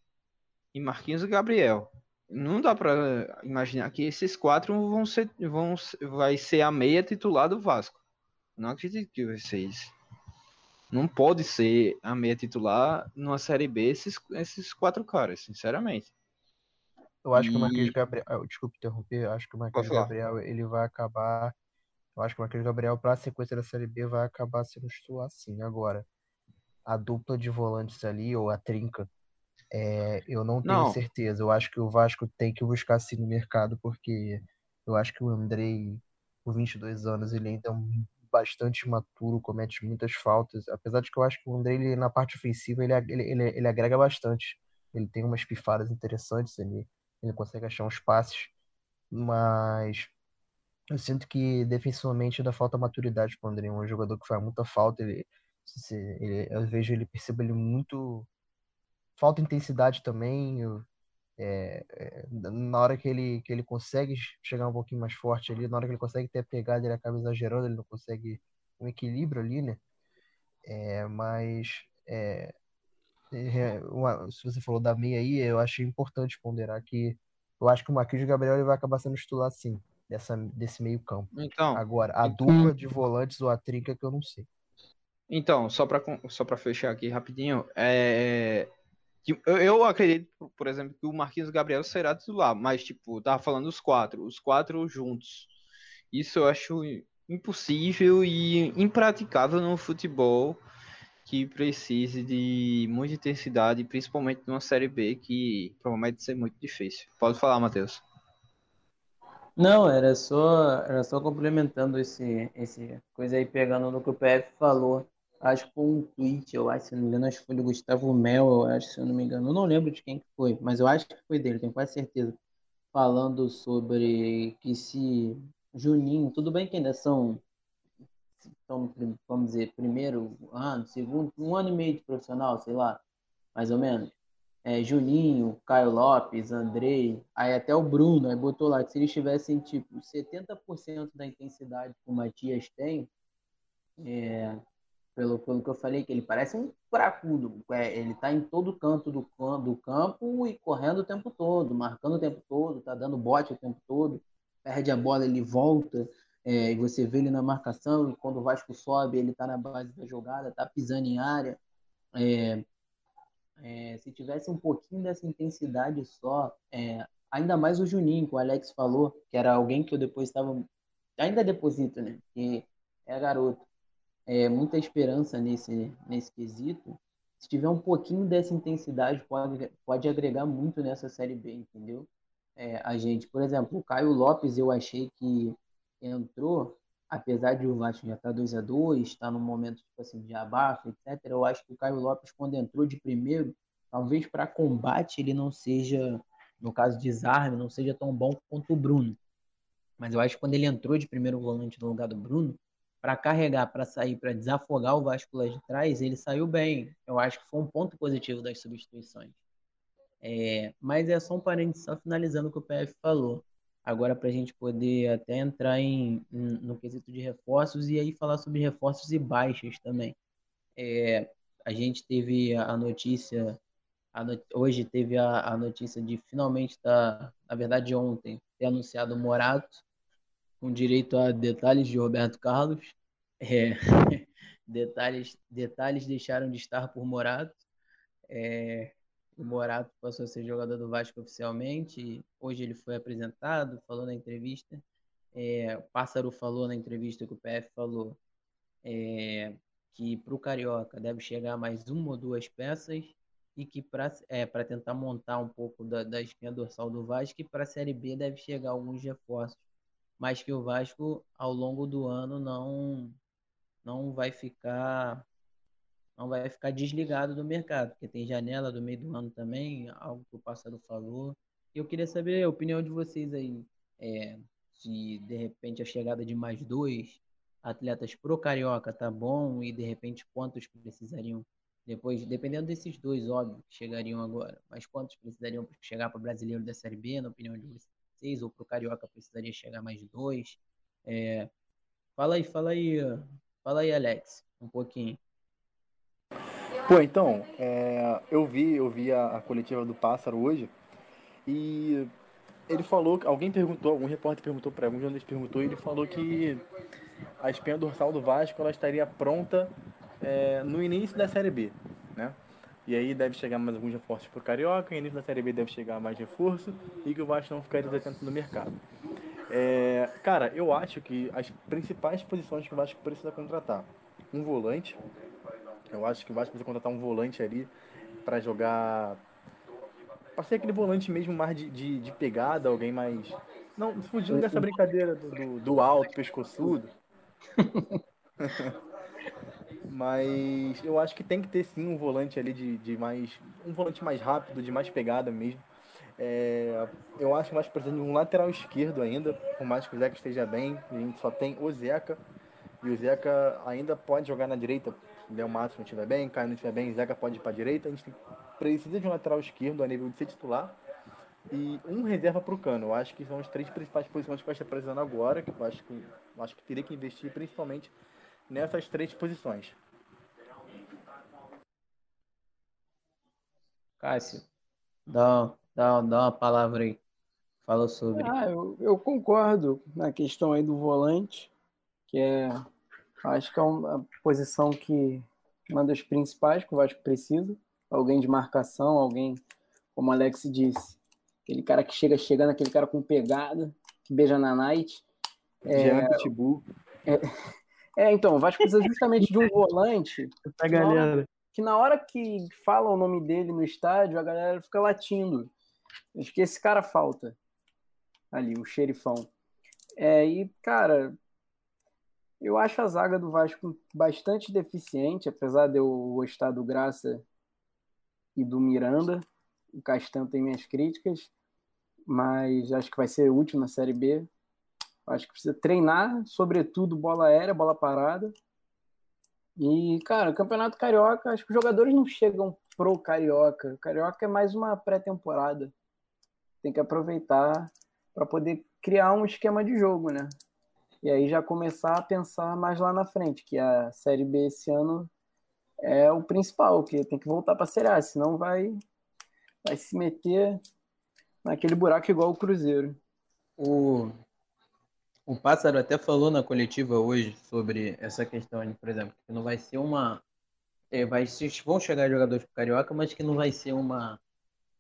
e Marquinhos Gabriel. Não dá para imaginar que esses quatro vão ser, vão, vai ser a meia titular do Vasco. Não acredito que vai ser isso. Não pode ser a meia titular numa Série B esses, esses quatro caras, sinceramente. Eu acho que o E- Marquinhos Gabriel. Desculpa interromper, eu acho que o Marquinhos. Gabriel ele vai acabar. Eu acho que o Marquinhos Gabriel, para a sequência da Série B, vai acabar sendo titular sim. Agora, a dupla de volantes ali, ou a trinca, é, eu não tenho Não. certeza. Eu acho que o Vasco tem que buscar sim no mercado, porque eu acho que o Andrei, com 22 anos, ele ainda é um bastante imaturo, comete muitas faltas. Apesar de que eu acho que o Andrei, ele, na parte ofensiva, ele, ele, ele, ele agrega bastante. Ele tem umas pifadas interessantes, ele, ele consegue achar uns passes, mas eu sinto que defensivamente ainda falta maturidade pro Andrei. É um jogador que faz muita falta. Ele, ele- eu vejo ele, percebo ele muito. Falta intensidade também. é, é, na hora que ele, que ele consegue chegar um pouquinho mais forte ali, na hora que ele consegue ter a pegada, ele acaba exagerando, ele não consegue um equilíbrio ali, né? É, mas é, é, uma- se você falou da meia aí, eu achei importante ponderar que eu acho que o Marquinhos Gabriel ele vai acabar sendo titular sim, dessa, desse meio campo. Então, Agora, a dupla de volantes ou a trinca que eu não sei. Então, só para só para fechar aqui rapidinho, é que eu, eu acredito, por exemplo, que o Marquinhos Gabriel será titular, mas tipo, tava falando os quatro, os quatro juntos. Isso eu acho impossível e impraticável no futebol que precise de muita intensidade, principalmente numa Série B que promete ser muito difícil. Pode falar, Matheus. Não, era só, era só complementando esse, esse coisa aí, pegando no que o PF falou. Acho que foi um tweet, eu acho, se não me engano, acho que foi do Gustavo Mel, eu acho, se eu não me engano. Eu não lembro de quem que foi, mas eu acho que foi dele, tenho quase certeza. Falando sobre que se Juninho, tudo bem que ainda são, são, vamos dizer, primeiro ano, segundo, um ano e meio de profissional, sei lá, mais ou menos é, Juninho, Caio Lopes, Andrei, aí até o Bruno, aí botou lá que se eles tivessem tipo 70% da intensidade que o Matias tem, é, pelo, pelo que eu falei, que ele parece um cracudo, é, ele tá em todo canto do, do campo e correndo o tempo todo, marcando o tempo todo, tá dando bote o tempo todo, perde a bola, ele volta, é, e você vê ele na marcação, e quando o Vasco sobe, ele tá na base da jogada, tá pisando em área, é, é, se tivesse um pouquinho dessa intensidade só, é, ainda mais o Juninho, que o Alex falou, que era alguém que eu depois estava. Ainda deposito, né? Que é garoto. É, muita esperança nesse, nesse quesito. Se tiver um pouquinho dessa intensidade, pode, pode agregar muito nessa Série B, entendeu? É, a gente, por exemplo, o Caio Lopes, eu achei que entrou, apesar de o Vasco já estar 2 a 2 está num momento tipo assim, de abafa, etc. Eu acho que o Caio Lopes, quando entrou de primeiro, talvez para combate ele não seja, no caso de desarme, não seja tão bom quanto o Bruno. Mas eu acho que quando ele entrou de primeiro volante no lugar do Bruno, para carregar, para sair, para desafogar o Vasco lá de trás, ele saiu bem. Eu acho que foi um ponto positivo das substituições. É, mas é só um parênteses, só finalizando o que o PF falou. Agora, para a gente poder até entrar em, em- no quesito de reforços e aí falar sobre reforços e baixas também. É, a gente teve a notícia, a no- hoje teve a, a notícia de finalmente tá, na verdade ontem, ter anunciado o Morato, com direito a detalhes de Roberto Carlos. É, detalhes, detalhes deixaram de estar por Morato. É, o Morato passou a ser jogador do Vasco oficialmente. Hoje ele foi apresentado, falou na entrevista. É, o Pássaro falou na entrevista que o PF falou é, que para o Carioca deve chegar mais uma ou duas peças e que para é, tentar montar um pouco da, da espinha dorsal do Vasco para a Série B deve chegar alguns reforços, mas que o Vasco ao longo do ano não não vai ficar não vai ficar desligado do mercado, porque tem janela do meio do ano também, algo que o Pássaro falou. Eu queria saber a opinião de vocês aí, é, se de repente a chegada de mais dois atletas pro Carioca tá bom e de repente quantos precisariam depois, dependendo desses dois, óbvio, que chegariam agora, mas quantos precisariam chegar para o brasileiro da Série B, na opinião de vocês, ou para o Carioca precisaria chegar mais dois? É, fala aí, fala aí, fala aí, Alex, um pouquinho. Pô, então, é, eu vi, eu vi a, a coletiva do Pássaro hoje e ele falou, alguém perguntou, algum repórter perguntou para algum jornalista perguntou, e ele falou que a espinha dorsal do Vasco ela estaria pronta é, no início da Série B, né? E aí deve chegar mais alguns reforços pro Carioca, no início da Série B deve chegar mais reforço e que o Vasco não ficaria desatento no mercado. É, cara, eu acho que as principais posições que o Vasco precisa contratar, um volante, eu acho que o Vasco precisa contratar um volante ali para jogar para ser aquele volante mesmo mais de, de, de, pegada, alguém mais. Não, fugindo dessa brincadeira do, do, do alto, pescoçudo. Mas eu acho que tem que ter sim um volante ali de, de mais. Um volante mais rápido, de mais pegada mesmo. É, eu acho que nós precisamos de um lateral esquerdo ainda, por mais que o Zeca esteja bem. A gente só tem o Zeca. E o Zeca ainda pode jogar na direita. Léo Matos não estiver bem, Caio não estiver bem, Zeca pode ir para a direita. A gente precisa de um lateral esquerdo a nível de ser titular e um reserva para o Cano. Eu acho que são as três principais posições que vai estar precisando agora, que eu acho que, eu acho que teria que investir principalmente nessas três posições. Cássio, dá, dá, dá uma palavra aí. Fala sobre. Ah, eu, eu concordo na questão aí do volante, que é. Acho que é uma posição que uma das principais que o Vasco precisa. Alguém de marcação, alguém, como o Alex disse, aquele cara que chega chegando, aquele cara com pegada, que beija na night. É, Pitbull. É, é, então, o Vasco precisa justamente de um volante. A galera que na hora que fala o nome dele no estádio, a galera fica latindo. Acho que esse cara falta ali, o xerifão. É, e, cara, eu acho a zaga do Vasco bastante deficiente, apesar de eu gostar do Graça e do Miranda. O Castan tem minhas críticas, mas acho que vai ser útil na Série B. Acho que precisa treinar, sobretudo bola aérea, bola parada e, cara, o Campeonato Carioca, acho que os jogadores não chegam pro Carioca. O Carioca é mais uma pré-temporada. Tem que aproveitar para poder criar um esquema de jogo, né? E aí já começar a pensar mais lá na frente, que a Série B esse ano é o principal, que tem que voltar para a Série A, senão vai, vai se meter naquele buraco igual o Cruzeiro. O, o Pássaro até falou na coletiva hoje sobre essa questão, por exemplo, que não vai ser uma. É, vai, vão chegar jogadores para Carioca, mas que não vai ser uma,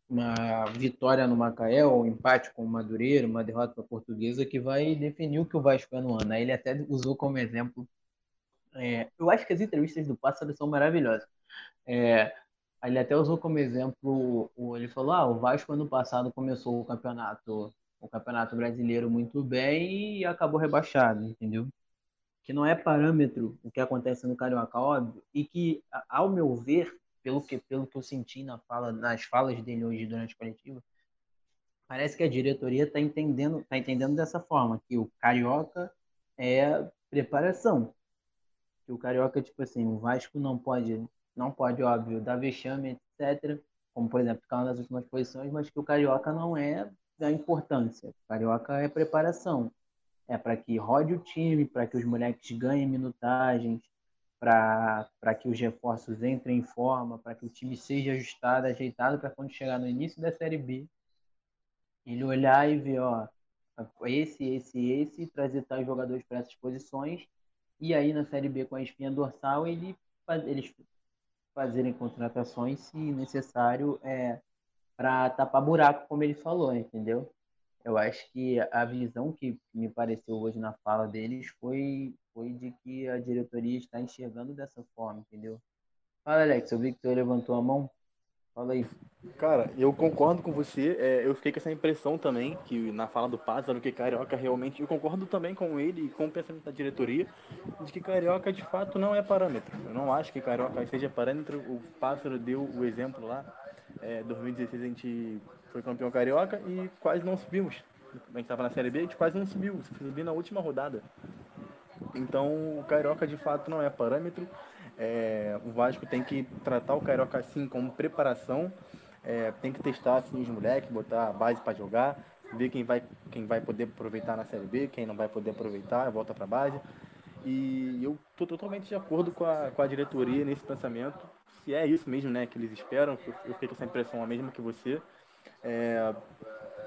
uma vitória no Macaé, ou um empate com o Madureira, uma derrota para a Portuguesa, que vai definir o que o Vasco é no ano. Ele até usou como exemplo. É, eu acho que as entrevistas do Pássaro são maravilhosas. É, ele até usou como exemplo, ele falou: ah, o Vasco ano passado começou o campeonato o Campeonato Brasileiro muito bem e acabou rebaixado, entendeu? Que não é parâmetro o que acontece no Carioca, óbvio, e que, ao meu ver, pelo que, pelo que eu senti na fala, nas falas dele hoje durante a coletiva, parece que a diretoria está entendendo, tá entendendo dessa forma, que o Carioca é preparação. Que o Carioca, tipo assim, o Vasco não pode, não pode, óbvio, dar vexame, etc., como, por exemplo, ficar nas últimas posições, mas que o Carioca não é da importância. Carioca é preparação. É para que rode o time, para que os moleques ganhem minutagens, para que os reforços entrem em forma, para que o time seja ajustado, ajeitado, para quando chegar no início da Série B, ele olhar e ver, ó, esse, esse, esse, trazer tais jogadores para essas posições, e aí na Série B com a espinha dorsal, ele, eles fazerem contratações, se necessário, é, para tapar buraco, como ele falou, entendeu? Eu acho que a visão que me pareceu hoje na fala deles foi, foi de que a diretoria está enxergando dessa forma, entendeu? Fala, Alex, eu vi que você levantou a mão. Fala aí. Cara, eu concordo com você. É, eu fiquei com essa impressão também, que na fala do Pássaro, que Carioca realmente. Eu concordo também com ele e com o pensamento da diretoria, de que Carioca de fato não é parâmetro. Eu não acho que Carioca seja parâmetro. O Pássaro deu o exemplo lá é, 2016 a gente foi campeão carioca e quase não subimos. A gente estava na Série B, a gente quase não subiu, subiu na última rodada. Então o carioca de fato não é parâmetro. É, o Vasco tem que tratar o carioca assim como preparação. É, tem que testar assim, os moleques, botar a base para jogar, ver quem vai, quem vai poder aproveitar na Série B, quem não vai poder aproveitar, volta para a base. E eu estou totalmente de acordo com a, com a diretoria nesse pensamento se é isso mesmo, né, que eles esperam, eu fiquei com essa impressão a mesma que você. É,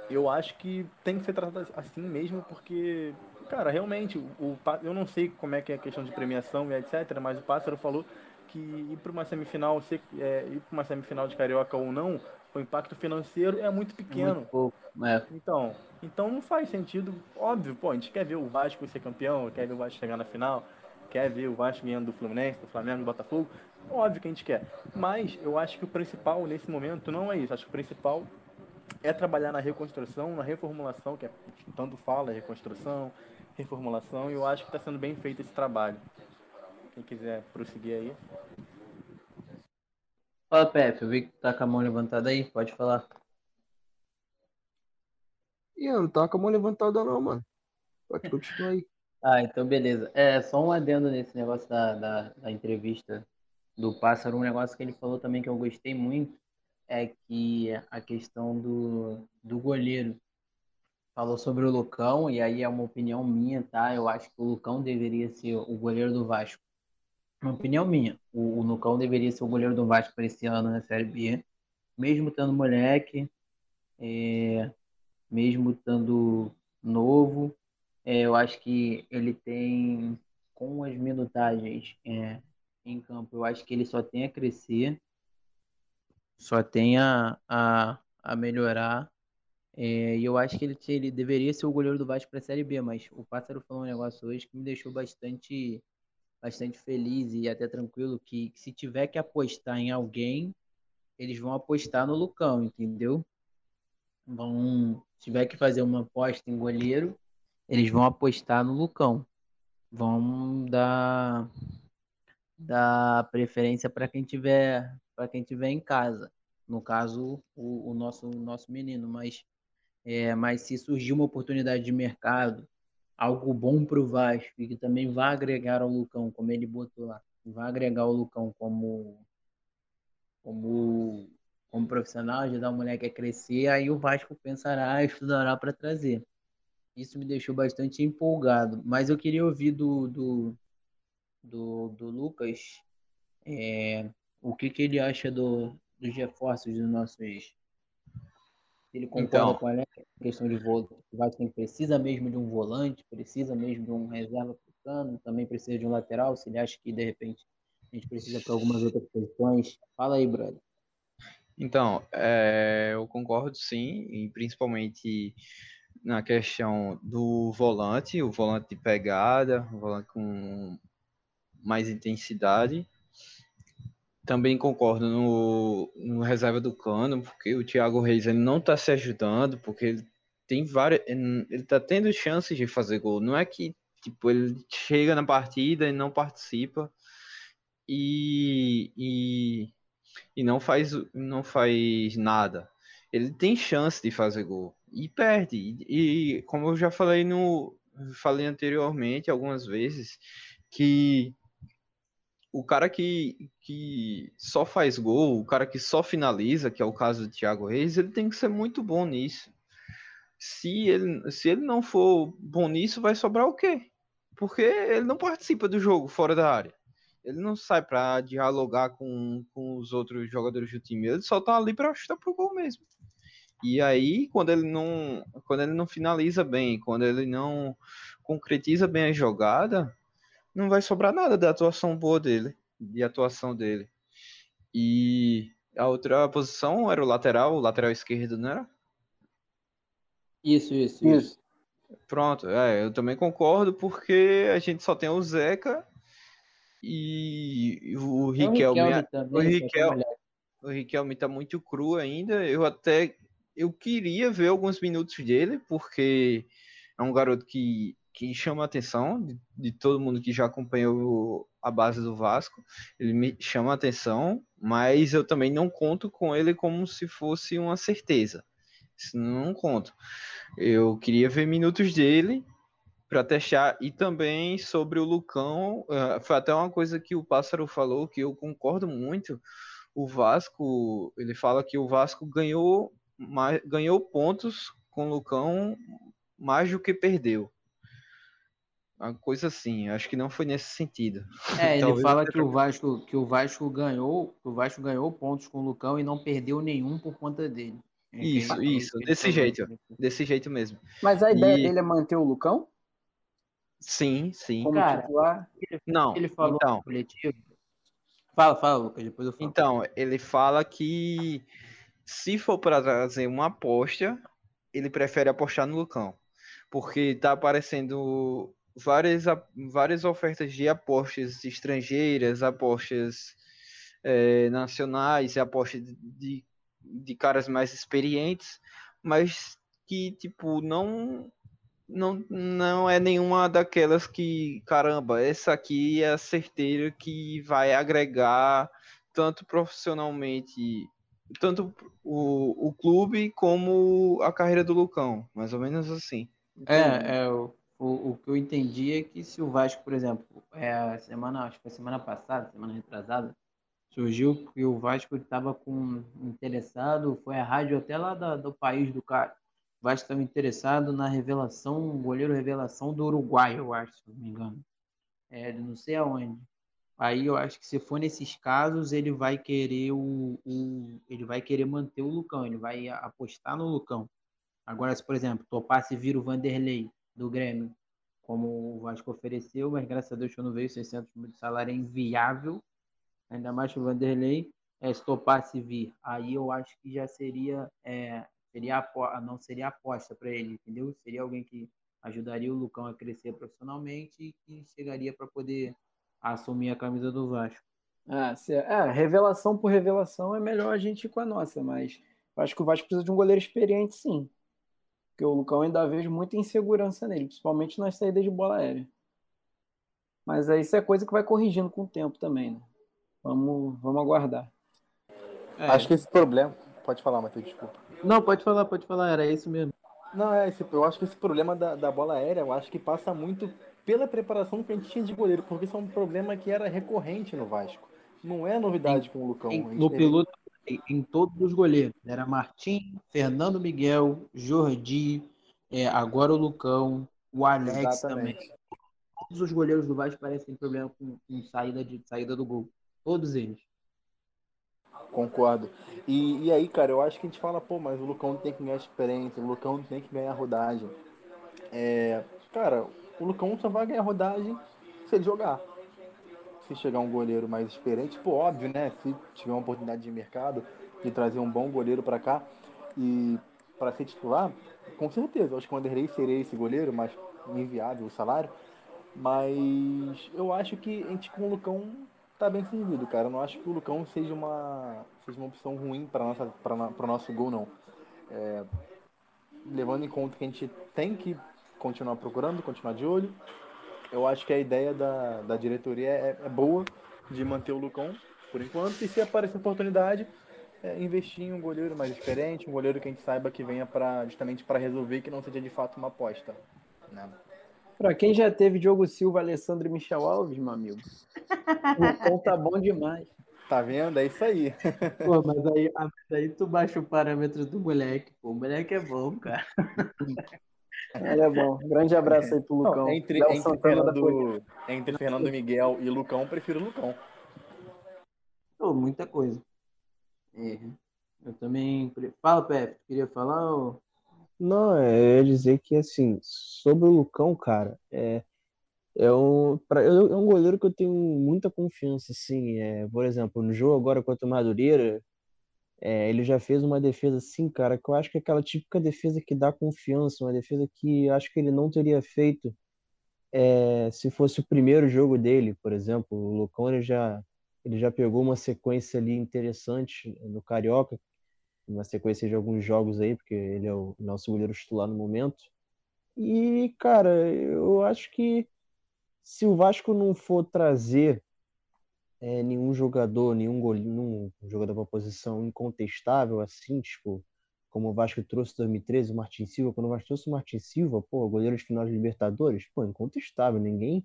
eu acho que tem que ser tratado assim mesmo, porque, cara, realmente, o, eu não sei como é que é a questão de premiação e etc., mas o Pássaro falou que ir para uma semifinal, se, é, ir para uma semifinal de carioca ou não, o impacto financeiro é muito pequeno. Muito pouco, é. Então, então não faz sentido. Óbvio, pô, a gente quer ver o Vasco ser campeão, quer ver o Vasco chegar na final, quer ver o Vasco ganhando do Fluminense, do Flamengo, do Botafogo. Óbvio que a gente quer. Mas eu acho que o principal nesse momento não é isso. Acho que o principal é trabalhar na reconstrução, na reformulação, que é, tanto fala reconstrução, reformulação, e eu acho que está sendo bem feito esse trabalho. Quem quiser prosseguir aí. Fala, Pepe, eu vi que tá com a mão levantada aí, pode falar. E eu não tá com a mão levantada não, mano. Pode continuar aí. ah, então beleza. É, só um adendo nesse negócio da, da, da entrevista do Pássaro, um negócio que ele falou também que eu gostei muito, é que a questão do, do goleiro. Falou sobre o Lucão, e aí é uma opinião minha, tá? Eu acho que o Lucão deveria ser o goleiro do Vasco. Uma opinião minha. O, o Lucão deveria ser o goleiro do Vasco para esse ano na Série B. Mesmo estando moleque, é, mesmo estando novo, é, eu acho que ele tem, com as minutagens é, em campo, eu acho que ele só tem a crescer só tem a, a, a melhorar. É, e eu acho que ele, ele deveria ser o goleiro do Vasco para a Série B, mas o Pássaro falou um negócio hoje que me deixou bastante, bastante feliz e até tranquilo que, que se tiver que apostar em alguém, eles vão apostar no Lucão, entendeu? Vão, se tiver que fazer uma aposta em goleiro, eles vão apostar no Lucão. Vão dar, dar preferência para quem tiver para quem tiver em casa. No caso, o, o nosso, nosso menino. Mas, é, mas se surgir uma oportunidade de mercado, algo bom para o Vasco e que também vai agregar ao Lucão, como ele botou lá, vai agregar o Lucão como, como, como profissional, ajudar o moleque a crescer, aí o Vasco pensará, estudará para trazer. Isso me deixou bastante empolgado. Mas eu queria ouvir do, do, do, do Lucas é, o que, que ele acha do, dos reforços do nosso ex. Ele concorda então, com a questão de volante. O Vasco precisa mesmo de um volante, precisa mesmo de um reserva africano, também precisa de um lateral. Se ele acha que de repente a gente precisa para algumas outras posições. Fala aí, brother. Então, é, eu concordo sim, e principalmente na questão do volante, o volante de pegada, o volante com mais intensidade. Também concordo no, no reserva do Cano, porque o Thiago Reis ele não está se ajudando, porque ele tem várias. Ele está tendo chances de fazer gol. Não é que tipo, ele chega na partida e não participa e, e, e não, faz, não faz nada. Ele tem chance de fazer gol e perde. E, e como eu já falei no falei anteriormente algumas vezes que o cara que, que só faz gol, o cara que só finaliza, que é o caso do Thiago Reis, ele tem que ser muito bom nisso. Se ele, se ele não for bom nisso, vai sobrar o quê? Porque ele não participa do jogo fora da área. Ele não sai para dialogar com, com os outros jogadores do time. Ele só tá ali para chutar pro gol mesmo. E aí, quando ele não, quando ele não finaliza bem, quando ele não concretiza bem a jogada, não vai sobrar nada da atuação boa dele, de atuação dele. E a outra posição era o lateral, o lateral esquerdo, não era? Isso, isso, isso. Pronto, é, eu também concordo, porque a gente só tem o Zeca e o Riquelme. É o Riquelme, o Riquelme tá muito cru ainda. Eu até eu queria ver alguns minutos dele, porque é um garoto que que chama a atenção de, de, todo mundo que já acompanhou a base do Vasco. Ele me chama a atenção, mas eu também não conto com ele como se fosse uma certeza. Isso não conto. Eu queria ver minutos dele para testar e também sobre o Lucão. Uh, foi até uma coisa que o Pássaro falou que eu concordo muito. O Vasco, ele fala que o Vasco ganhou, ganhou pontos com o Lucão mais do que perdeu. Uma coisa assim, acho que não foi nesse sentido. É, ele fala que o Vasco que o Vasco ganhou, o Vasco ganhou pontos com o Lucão e não perdeu nenhum por conta dele. É isso, isso, desse jeito, desse jeito mesmo. Mas a ideia e... dele é manter o Lucão? Sim, sim. Como Cara, titular? não, ele falou então, no coletivo, Fala, fala, Lucas, depois eu falo. Então, ele fala que se for para trazer uma aposta, ele prefere apostar no Lucão. Porque tá aparecendo várias, várias ofertas de apostas estrangeiras, apostas é, nacionais, apostas de, de caras mais experientes, mas que, tipo, não não, não é nenhuma daquelas que, caramba, essa aqui é a certeira que vai agregar tanto profissionalmente, tanto o, o clube como a carreira do Lucão, mais ou menos assim. É, é o, o, o que eu entendi é que se o Vasco, por exemplo, é, semana, acho que foi semana passada, semana retrasada, surgiu que o Vasco estava com interessado, foi a rádio até lá da, do país do cara Vasco estava interessado na revelação, goleiro revelação do Uruguai, eu acho, se não me engano. É, não sei aonde. Aí eu acho que se for nesses casos, ele vai querer o, o, ele vai querer manter o Lucão, ele vai apostar no Lucão. Agora, se por exemplo, topasse vira o Vanderlei do Grêmio, como o Vasco ofereceu, mas graças a Deus não veio 600 mil de salário é inviável, ainda mais que o Vanderlei, é, se topasse vir, aí eu acho que já seria é, seria não seria aposta para ele, entendeu? Seria alguém que ajudaria o Lucão a crescer profissionalmente e que chegaria para poder assumir a camisa do Vasco. Ah, se, é, revelação por revelação é melhor a gente ir com a nossa, mas acho que o Vasco precisa de um goleiro experiente, sim. Porque o Lucão ainda vejo muita insegurança nele, principalmente nas saídas de bola aérea. Mas aí isso é coisa que vai corrigindo com o tempo também, né? Vamos, vamos aguardar. É. Acho que esse problema. Pode falar, Matheus, desculpa. Não, pode falar, pode falar, era isso mesmo. Não, é, esse, eu acho que esse problema da, da bola aérea, eu acho que passa muito pela preparação que a gente tinha de goleiro, porque isso é um problema que era recorrente no Vasco. Não é novidade em, com o Lucão. Em, no teve... piloto, em todos os goleiros. Era Martim, Fernando Miguel, Jordi, é, agora o Lucão, o Alex Exatamente. também. Todos os goleiros do Vasco parecem ter problema com, com saída, de, saída do gol. Todos eles. Concordo. E, e aí, cara, eu acho que a gente fala, pô, mas o Lucão tem que ganhar experiência, o Lucão tem que ganhar rodagem. É, cara, o Lucão só vai ganhar rodagem se ele jogar. Se chegar um goleiro mais experiente, pô, óbvio, né? Se tiver uma oportunidade de mercado de trazer um bom goleiro para cá e para ser titular, com certeza. Eu acho que o Anderlei seria esse goleiro, mas inviável o salário. Mas eu acho que a gente com o Lucão tá bem servido, cara. Eu não acho que o Lucão seja uma, seja uma opção ruim para o nosso gol, não. É, levando em conta que a gente tem que continuar procurando, continuar de olho, eu acho que a ideia da, da diretoria é, é boa de manter o Lucão por enquanto, e se aparecer oportunidade, é, investir em um goleiro mais experiente, um goleiro que a gente saiba que venha para justamente para resolver que não seja de fato uma aposta. Né? Para quem já teve Diogo Silva, Alessandro e Michel Alves, meu amigo, o Lucão tá bom demais. Tá vendo? É isso aí. Pô, mas aí, aí tu baixa o parâmetro do moleque. Pô, o moleque é bom, cara. Ele é bom. Grande abraço aí pro Lucão. Não, entre, entre, Fernando, entre Fernando Miguel e Lucão, prefiro o Lucão. Pô, muita coisa. É. Eu também. Fala, Pepe. Queria falar? Ou... Não, é, eu ia dizer que, assim, sobre o Lucão, cara, é, é, um, pra, é um goleiro que eu tenho muita confiança, assim. É, por exemplo, no jogo agora contra o Madureira, é, ele já fez uma defesa, assim, cara, que eu acho que é aquela típica defesa que dá confiança, uma defesa que acho que ele não teria feito é, se fosse o primeiro jogo dele, por exemplo. O Lucão, ele já, ele já pegou uma sequência ali interessante no Carioca, uma sequência de alguns jogos aí, porque ele é o nosso goleiro titular no momento. E, cara, eu acho que se o Vasco não for trazer é, nenhum jogador, nenhum goleiro, jogador para posição incontestável, assim, tipo, como o Vasco trouxe em 2013, o Martin Silva, quando o Vasco trouxe o Martin Silva, pô, goleiro de final de Libertadores, pô, incontestável, ninguém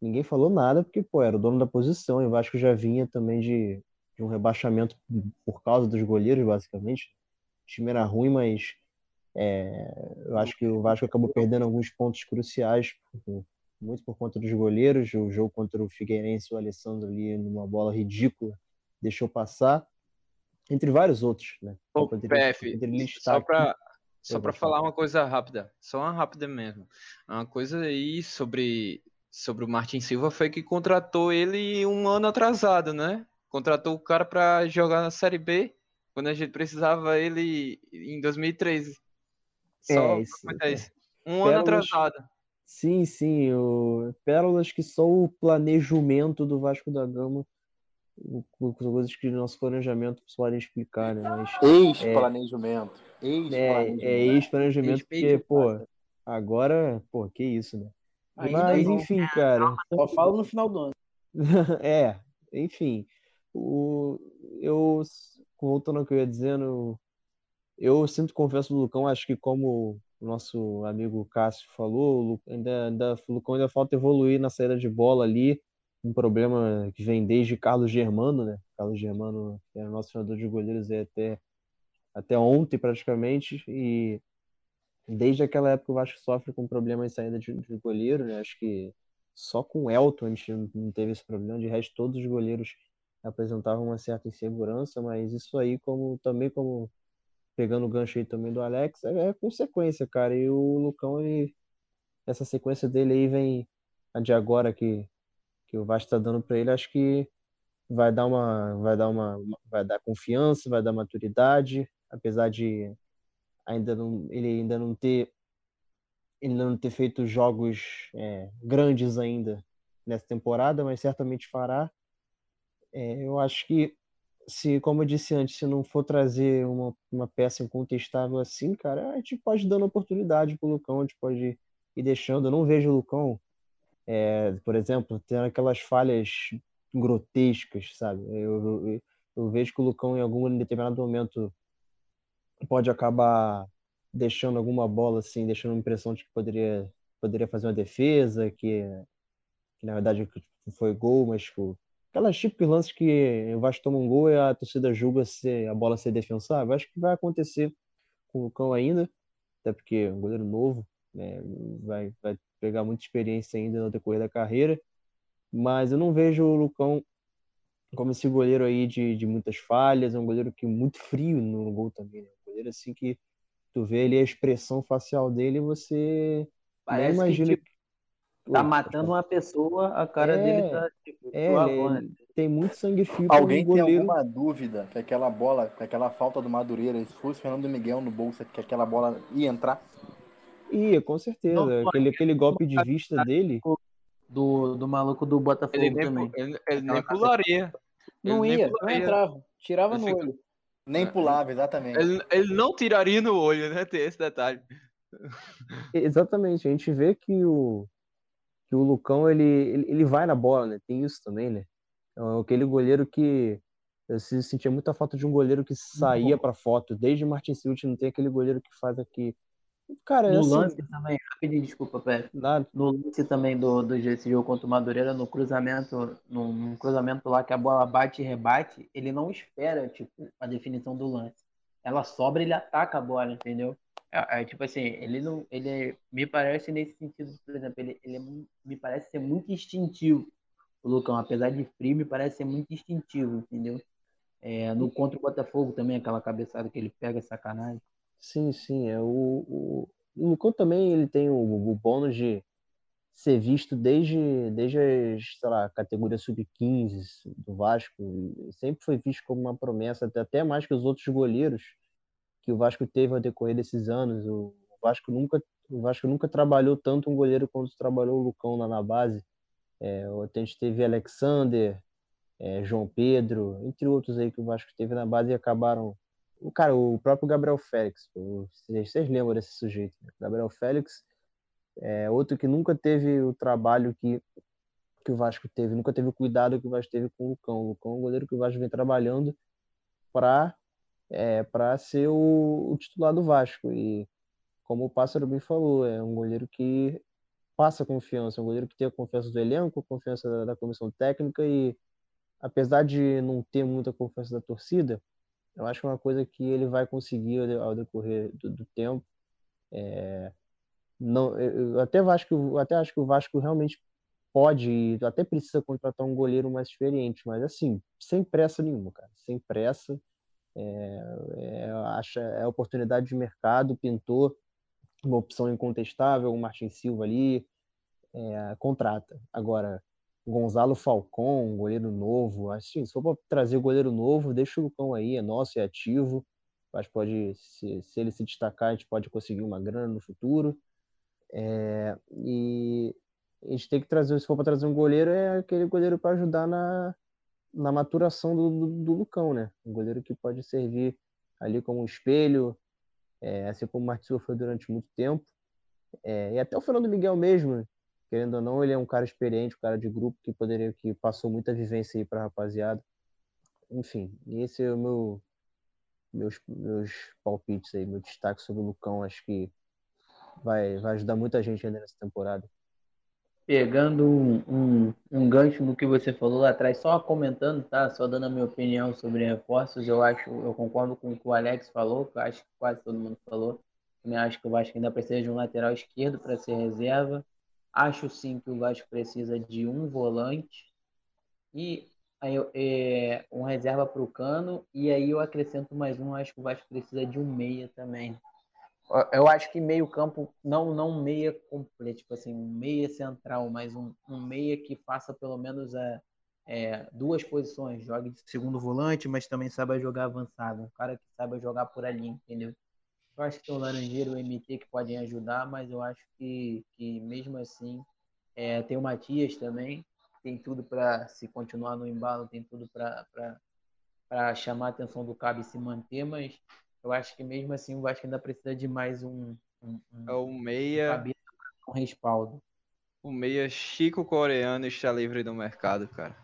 ninguém falou nada, porque, pô, era o dono da posição, e o Vasco já vinha também de de um rebaixamento por causa dos goleiros, basicamente. O time era ruim, mas é, eu acho que o Vasco acabou perdendo alguns pontos cruciais, muito por conta dos goleiros. O jogo contra o Figueirense, o Alessandro ali numa bola ridícula deixou passar, entre vários outros, né? Ô, PF, só para só para falar uma coisa rápida, só uma rápida mesmo. Uma coisa aí sobre sobre o Martin Silva foi que contratou ele um ano atrasado, né? Contratou o cara para jogar na Série B quando a gente precisava ele em 2013. Só É, isso- isso. Um ano Pérolas- atrasado. Sim, sim, o... pérolas que só o planejamento do Vasco da Gama, coisas que nosso planejamento podem explicar, né? Mas Ex-planejamento. é, Ex-planejamento. é ex-planejamento, porque, Respeite, pô, cara. agora, pô, que isso, né? Ainda Mas, não. enfim, cara, Só falo no final do ano. é, enfim, o, eu, voltando ao que eu ia dizendo, eu sinto confiança no Lucão, acho que como o nosso amigo Cássio falou, ainda, ainda, o Lucão ainda falta evoluir na saída de bola ali, um problema que vem desde Carlos Germano, né? Carlos Germano era nosso treinador de goleiros até, até ontem praticamente, e desde aquela época o Vasco sofre com problema em saída de, de goleiro, né? Acho que só com o Elton a gente não teve esse problema, de resto todos os goleiros apresentavam uma certa insegurança, mas isso aí como também como pegando o gancho aí também do Alex, é, é consequência, cara. E o Lucão, ele, essa sequência dele aí vem a de agora que, que o Vasco tá dando para ele, acho que vai dar uma, vai dar uma, vai dar confiança, vai dar maturidade, apesar de ainda não, ele ainda não ter, ele não ter feito jogos é, grandes ainda nessa temporada, mas certamente fará. É, eu acho que se, como eu disse antes, se não for trazer uma, uma peça incontestável assim, cara, a gente pode dando oportunidade pro Lucão, a gente pode ir deixando. Eu não vejo o Lucão, é, por exemplo, tendo aquelas falhas grotescas, sabe? Eu, eu, eu vejo que o Lucão, em algum determinado momento, pode acabar deixando alguma bola assim, deixando a impressão de que poderia, poderia fazer uma defesa, que, que na verdade foi gol, mas tipo, aquelas típicos lances que o Vasco toma um gol e a torcida julga se a bola ser defensável. Acho que vai acontecer com o Lucão ainda, até porque é um goleiro novo, né, vai, vai pegar muita experiência ainda no decorrer da carreira, mas eu não vejo o Lucão como esse goleiro aí de, de muitas falhas, é um goleiro que muito frio no gol também, né? um goleiro assim que tu vê ali a expressão facial dele você Parece que, imagina tipo, tá matando uma pessoa, a cara É, dele tá, tipo, É, suavão, né? ele tem muito sangue frio Alguém tem alguma dúvida que aquela bola, que aquela falta do Madureira, se fosse Fernando Miguel no bolsa, que aquela bola ia entrar? Ia, com certeza. Não, Aquele, aquele golpe de vista dele. Do, do maluco do Botafogo Ele nem, também. ele, ele nem pularia. Não Ele ia, não pularia. entrava. Tirava Ele no fica- olho. Nem pulava, exatamente. Ele, ele não tiraria no olho, né? Tem esse detalhe. Exatamente, a gente vê que o, que o Lucão ele, ele, ele vai na bola, né? Tem isso também, né? É aquele goleiro que eu se- sentia muita falta de um goleiro que saía pra foto. Desde Martin Silva não tem aquele goleiro que faz aqui. Cara, No assim, lance também, rapidinho, desculpa, Pé. nada. No lance também do, do desse jogo contra o Madureira, no cruzamento, num, num cruzamento lá que a bola bate e rebate, ele não espera, tipo, a definição do lance. Ela sobra e ele ataca a bola, entendeu? É, é, tipo assim, ele não. Ele é- me parece nesse sentido, por exemplo, ele, ele é me parece ser muito instintivo. O Lucão, apesar de frio, me parece ser muito instintivo, entendeu? É, no contra o Botafogo também, aquela cabeçada que ele pega, sacanagem. Sim, sim. É, o, o, o Lucão também ele tem o, o bônus de ser visto desde, desde as, sei lá, categoria sub-15 do Vasco. Sempre foi visto como uma promessa, até mais que os outros goleiros que o Vasco teve ao decorrer desses anos. O Vasco nunca, o Vasco nunca trabalhou tanto um goleiro quanto trabalhou o Lucão lá na base. É, a gente teve Alexander, é, João Pedro, entre outros aí que o Vasco teve na base e acabaram o cara, o próprio Gabriel Félix, vocês lembram desse sujeito? Né? Gabriel Félix é outro que nunca teve o trabalho que, que o Vasco teve, nunca teve o cuidado que o Vasco teve com o Lucão. O Lucão é um goleiro que o Vasco vem trabalhando para é, para ser o, o titular do Vasco. E como o Pássaro bem falou, é um goleiro que passa confiança, um goleiro que tem a confiança do elenco, confiança da, da comissão técnica e apesar de não ter muita confiança da torcida, eu acho que é uma coisa que ele vai conseguir ao, decorrer do, do tempo. É, não, eu, até eu até acho que o Vasco realmente pode até precisa contratar um goleiro mais experiente, mas assim, sem pressa nenhuma, cara, sem pressa. É, é, acha, é oportunidade de mercado, pintou uma opção incontestável, o Martin Silva ali. é, contrata. Agora, Gonzalo Falcon, goleiro novo, assim, se for para trazer goleiro novo, deixa o Lucão aí, é nosso, é ativo. Que pode, se, se ele se destacar, a gente pode conseguir uma grana no futuro. É, e a gente tem que trazer, se for para trazer um goleiro, é aquele goleiro para ajudar na, na maturação do, do, do, Lucão, né? Um goleiro que pode servir ali como espelho, é, assim como o Martins foi durante muito tempo. É, e até o Fernando Miguel mesmo, querendo ou não, ele é um cara experiente, um cara de grupo que poderia, que passou muita vivência aí para a rapaziada. Enfim, esse é o meu meus, meus palpites aí, meu destaque sobre o Lucão. Acho que vai, vai ajudar muita gente ainda nessa temporada. Pegando um, um, um, gancho no que você falou lá atrás, só comentando, tá? Só dando a minha opinião sobre reforços, eu acho, eu concordo com o que o Alex falou, que eu acho que quase todo mundo falou. Também acho que o Vasco ainda precisa de um lateral esquerdo para ser reserva. Acho sim que o Vasco precisa de um volante. E aí, é, um reserva para o Cano. E aí eu acrescento mais um, acho que o Vasco precisa de um meia também eu acho que meio campo, não não meia completo, tipo assim, um meia central, mas um, um meia que faça pelo menos é, é, duas posições, jogue de segundo volante, mas também saiba jogar avançado, um cara que saiba jogar por ali, entendeu? Eu acho que tem o Laranjeiro e o MT que podem ajudar, mas eu acho que, que mesmo assim é, tem o Matias também, tem tudo para se continuar no embalo, tem tudo para chamar a atenção do Cabo e se manter, mas eu acho que mesmo assim o Vasco ainda precisa de mais um, um, um é o meia um respaldo. O meia Chico coreano está livre do mercado, cara.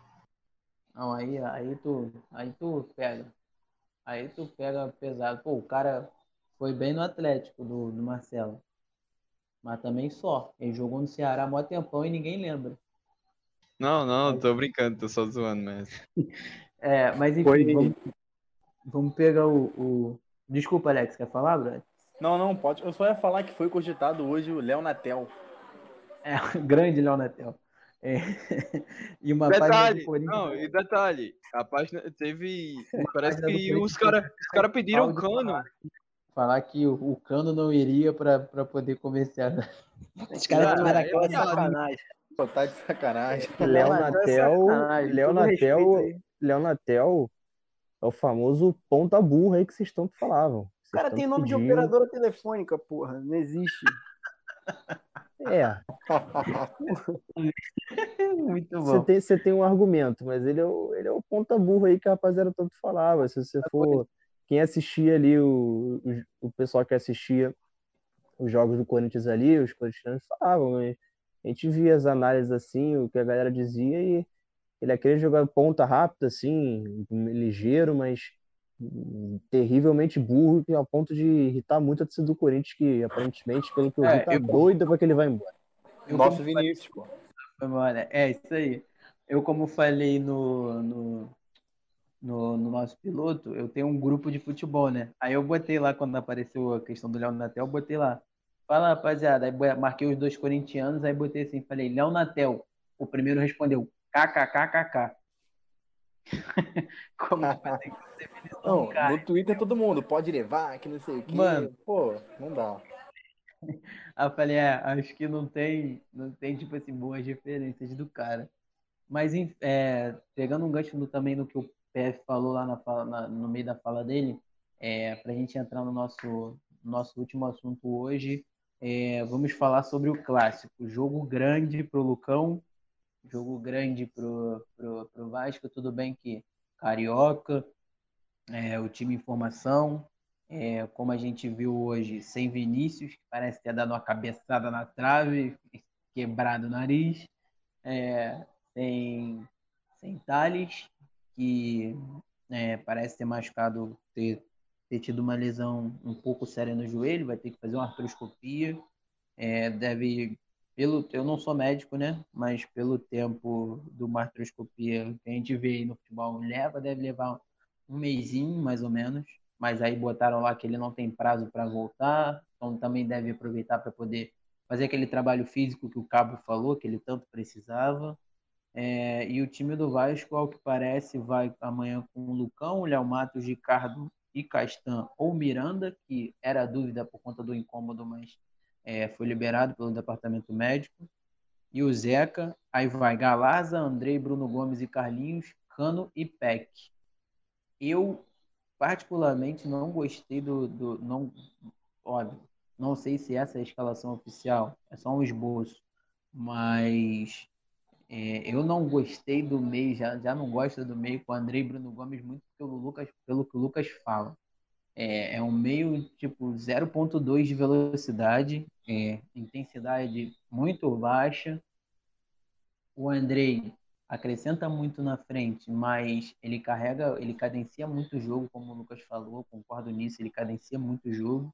Não, aí, aí tu, aí tu pega. Aí tu pega pesado. Pô, o cara foi bem no Atlético do, do Marcelo. Mas também só. Ele jogou no Ceará há mó tempão e ninguém lembra. Não, não, tô brincando, tô só zoando mesmo. é, mas enfim, foi... vamos, vamos pegar o, o, Desculpa, Alex, quer falar, Brad? Não, não, pode. Eu só ia falar que foi cogitado hoje o Léo Natel. É, grande Léo Natel. É. E uma detalhe, não, e detalhe, a página teve. Uma parece que os caras os cara pediram o cano. Falar, que o, o, cano não iria para poder comerciar. Os caras tiveram aquela é sacanagem. Pô, tá de sacanagem. Léo Natel. Léo Natel. Léo Natel é o famoso ponta burra aí que vocês tanto falavam. O cara tem nome pedindo. de operadora telefônica, porra. Não existe. É. Muito bom. Você tem, você tem um argumento, mas ele é, o, ele é o ponta burra aí que a rapaziada tanto falava. Se você for. Quem assistia ali, o, o, o pessoal que assistia os jogos do Corinthians ali, os corintianos falavam, mas a gente via as análises assim, o que a galera dizia, e ele é aquele jogador ponta rápida, assim, ligeiro, mas terrivelmente burro, que é a ponto de irritar muito a torcida do Corinthians, que aparentemente, pelo que eu vi, é, tá eu... doida para que ele vá embora. Eu Nosso Vinícius, pô. É, isso aí. Eu, como falei no, no, no, no, nosso piloto, eu tenho um grupo de futebol, né? Aí eu botei lá, quando apareceu a questão do Léo Natel, eu botei lá. Fala, rapaziada. Aí marquei os dois corintianos, aí botei assim, falei, Léo Natel. O primeiro respondeu, KKKKK. Como não, no Twitter todo mundo pode levar, que não sei o que. Mano, pô, não dá. Eu falei, é, acho que não tem, não tem, tipo assim, boas referências do cara. Mas, é, pegando um gancho no, também no que o PF falou lá na fala, na, no meio da fala dele, é, para a gente entrar no nosso, nosso último assunto hoje, é, vamos falar sobre o clássico. Jogo grande pro Lucão, jogo grande pro, pro, pro Vasco, tudo bem que Carioca, é, o time em formação, é, como a gente viu hoje, sem Vinícius, que parece ter dado uma cabeçada na trave, quebrado o nariz, é, sem, sem Thales, que é, parece ter machucado, ter, ter tido uma lesão um pouco séria no joelho, vai ter que fazer uma artroscopia, é, deve pelo eu não sou médico, né? Mas pelo tempo do artroscopia que a gente vê aí no futebol, leva, deve levar um mêsinho, mais ou menos. Mas aí botaram lá que ele não tem prazo para voltar, então também deve aproveitar para poder fazer aquele trabalho físico que o Cabo falou, que ele tanto precisava. É, e o time do Vasco, ao que parece, vai amanhã com o Lucão, o Léo Matos, Ricardo e Castan ou Miranda, que era dúvida por conta do incômodo, mas é, foi liberado pelo departamento médico. e o Zeca. Aí vai Galaza, Andrei, Bruno Gomes e Carlinhos, Cano e Peck. Eu, particularmente, não gostei do. do não, óbvio, não sei se essa é a escalação oficial, é só um esboço. Mas é, eu não gostei do meio, já, já não gosto do meio com o Andrei Bruno Gomes muito pelo, Lucas, pelo que o Lucas fala. É, é um meio tipo 0.2 de velocidade, é, intensidade muito baixa. O Andrei acrescenta muito na frente, mas ele carrega, ele cadencia muito o jogo, como o Lucas falou, concordo nisso, ele cadencia muito o jogo.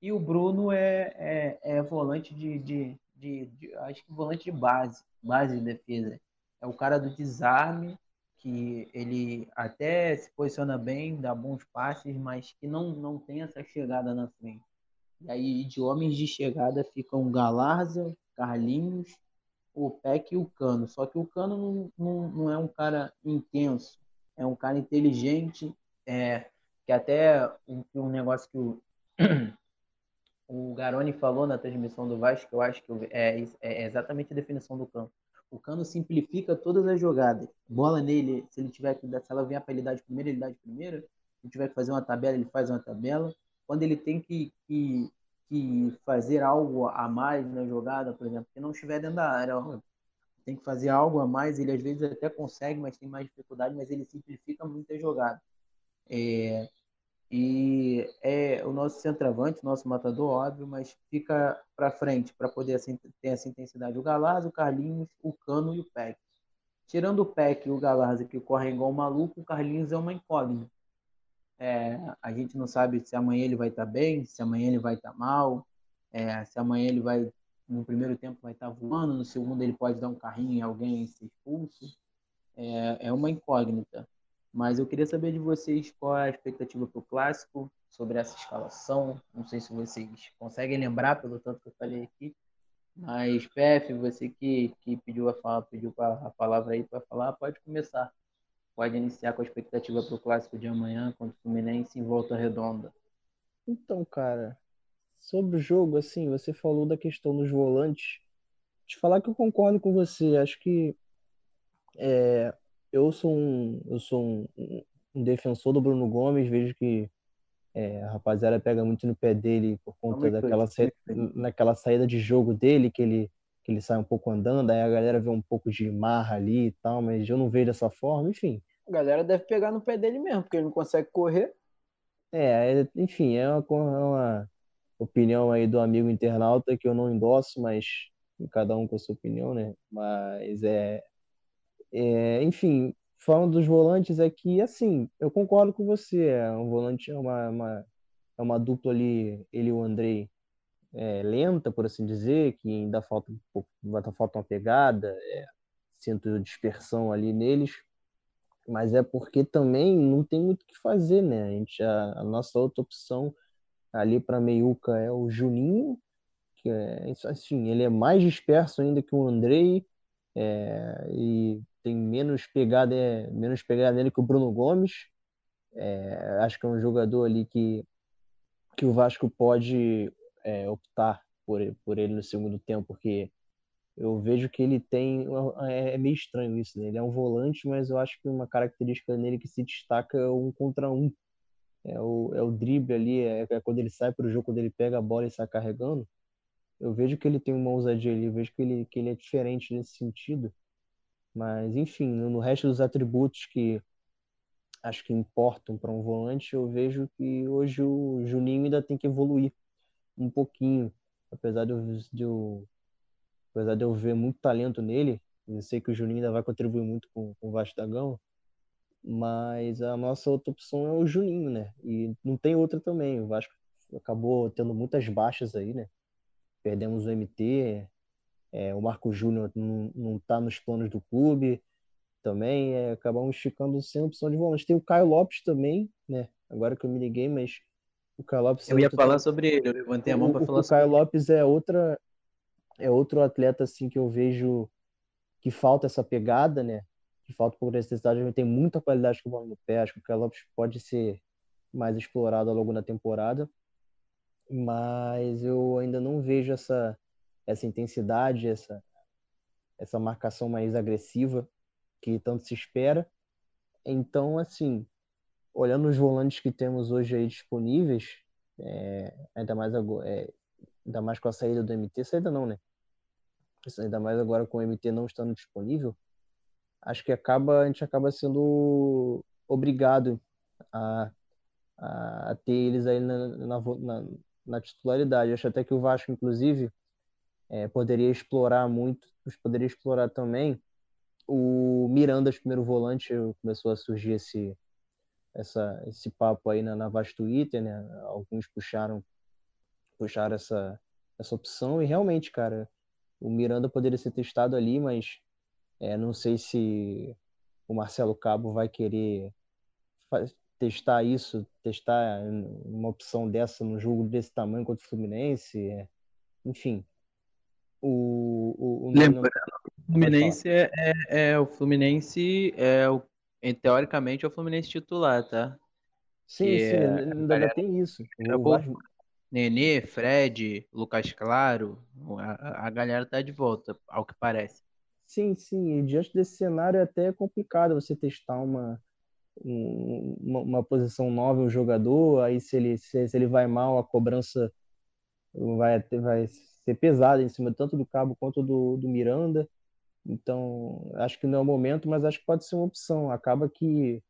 E o Bruno é, é, é volante de, de, de, de, acho que volante de base, base de defesa. É o cara do desarme, que ele até se posiciona bem, dá bons passes, mas que não, não tem essa chegada na frente. E aí de homens de chegada ficam Galarza, Carlinhos, o Peck e o Cano. Só que o Cano não, não, não é um cara intenso, é um cara inteligente, é, que até um, um negócio que o o Garoni falou na transmissão do Vasco, que eu acho que é, é exatamente a definição do Cano. O Cano simplifica todas as jogadas. Bola nele, se ele tiver que se ela vier para ele dar de primeira, ele dá de primeira. Se tiver que fazer uma tabela, ele faz uma tabela. Quando ele tem que, que, que fazer algo a mais na jogada, por exemplo, que não estiver dentro da área, tem que fazer algo a mais, ele às vezes até consegue, mas tem mais dificuldade, mas ele simplifica muito a jogada. É, e é o nosso centroavante, o nosso matador, óbvio, mas fica para frente para poder assim, ter essa intensidade. O Galaz, o Carlinhos, o Cano e o Peck. Tirando o Peck e o Galaz, que correm igual um maluco, o Carlinhos é uma incógnita. É, a gente não sabe se amanhã ele vai estar tá bem, se amanhã ele vai estar tá mal, é, se amanhã ele vai, no primeiro tempo, vai estar tá voando, no segundo ele pode dar um carrinho em alguém e ser expulso. É, é uma incógnita. Mas eu queria saber de vocês qual é a expectativa para o clássico, sobre essa escalação. Não sei se vocês conseguem lembrar pelo tanto que eu falei aqui. Mas, PF, você que, que pediu, a, fala, pediu a palavra aí para falar, pode começar. Pode iniciar com a expectativa para o clássico de amanhã contra o Fluminense em volta redonda. Então, cara, sobre o jogo, assim, você falou da questão dos volantes. Te falar que eu concordo com você. Acho que é, eu sou um, eu sou um, um defensor do Bruno Gomes, vejo que é, a rapaziada pega muito no pé dele por conta daquela sa... naquela saída de jogo dele, que ele, que ele sai um pouco andando, aí a galera vê um pouco de marra ali e tal, mas eu não vejo dessa forma, enfim. A galera deve pegar no pé dele mesmo, porque ele não consegue correr. É, é enfim, é uma, é uma opinião aí do amigo internauta que eu não endosso, mas cada um com a sua opinião, né? Mas é, é, enfim, falando dos volantes aqui, assim, eu concordo com você. É um volante é uma, uma, é uma dupla ali, ele e o Andrei, é, lenta, por assim dizer, que ainda falta um pouco, ainda falta uma pegada, é, sinto dispersão ali neles, mas é porque também não tem muito o que fazer, né? A, gente, a, a nossa outra opção ali para meiuca é o Juninho, que é, assim, ele é mais disperso ainda que o Andrei, é, e tem menos pegada, é, menos pegada nele que o Bruno Gomes. É, acho que é um jogador ali que, que o Vasco pode é, optar por, por ele no segundo tempo, porque eu vejo que ele tem. É, é meio estranho isso, né? Ele é um volante, mas eu acho que uma característica nele que se destaca é um contra um. É o, é o drible ali, é, é quando ele sai para o jogo, quando ele pega a bola e sai carregando. Eu vejo que ele tem uma ousadia ali, eu vejo que ele, que ele é diferente nesse sentido. Mas, enfim, no resto dos atributos que acho que importam para um volante, eu vejo que hoje o Juninho ainda tem que evoluir um pouquinho, apesar de eu, de eu, apesar de eu ver muito talento nele, eu sei que o Juninho ainda vai contribuir muito com, com o Vasco da Gama, mas a nossa outra opção é o Juninho, né? E não tem outra também. O Vasco acabou tendo muitas baixas aí, né? Perdemos o MT, é, o Marco Júnior não está nos planos do clube também. É, acabamos ficando sem opção de volante. Tem o Caio Lopes também, né? Agora que eu me liguei, mas o Caio Lopes. É eu ia falar sobre ele, eu levantei a mão para falar o sobre O Caio Lopes é outra. É outro atleta assim que eu vejo que falta essa pegada, né? Que falta por necessidade, ele tem muita qualidade com o bola no pé. Acho que o Caio Lopes pode ser mais explorado ao longo da temporada, mas eu ainda não vejo essa essa intensidade, essa, essa marcação mais agressiva que tanto se espera. Então, assim, olhando os volantes que temos hoje aí disponíveis, é, ainda mais é, ainda mais com a saída do MT, saída não, né? Ainda mais agora com o MT não estando disponível, acho que acaba a gente acaba sendo obrigado a, a ter eles aí na, na, na, na titularidade. Acho até que o Vasco, inclusive, é, poderia explorar muito, poderia explorar também o Miranda, primeiro volante, começou a surgir esse, essa, esse papo aí na, na Twitter, né? Alguns puxaram, puxaram essa, essa opção e realmente, cara, o Miranda poderia ser testado ali, mas é, não sei se o Marcelo Cabo vai querer testar isso, testar uma opção dessa no jogo desse tamanho contra o Fluminense, é, enfim. O, o, o Lembrando, o Fluminense é, é, é, o Fluminense é o teoricamente é o Fluminense titular, tá? Sim, que sim, é, ainda galera, tem isso. Vasco... Nenê, Fred, Lucas Claro, a, a galera tá de volta, ao que parece. Sim, sim, e diante desse cenário é até complicado você testar uma, uma, uma, posição nova um jogador, aí se ele, se, se, ele vai mal, a cobrança vai, vai ser pesada em cima tanto do Cabo quanto do, do Miranda. Então, acho que não é o momento, mas acho que pode ser uma opção. Acaba que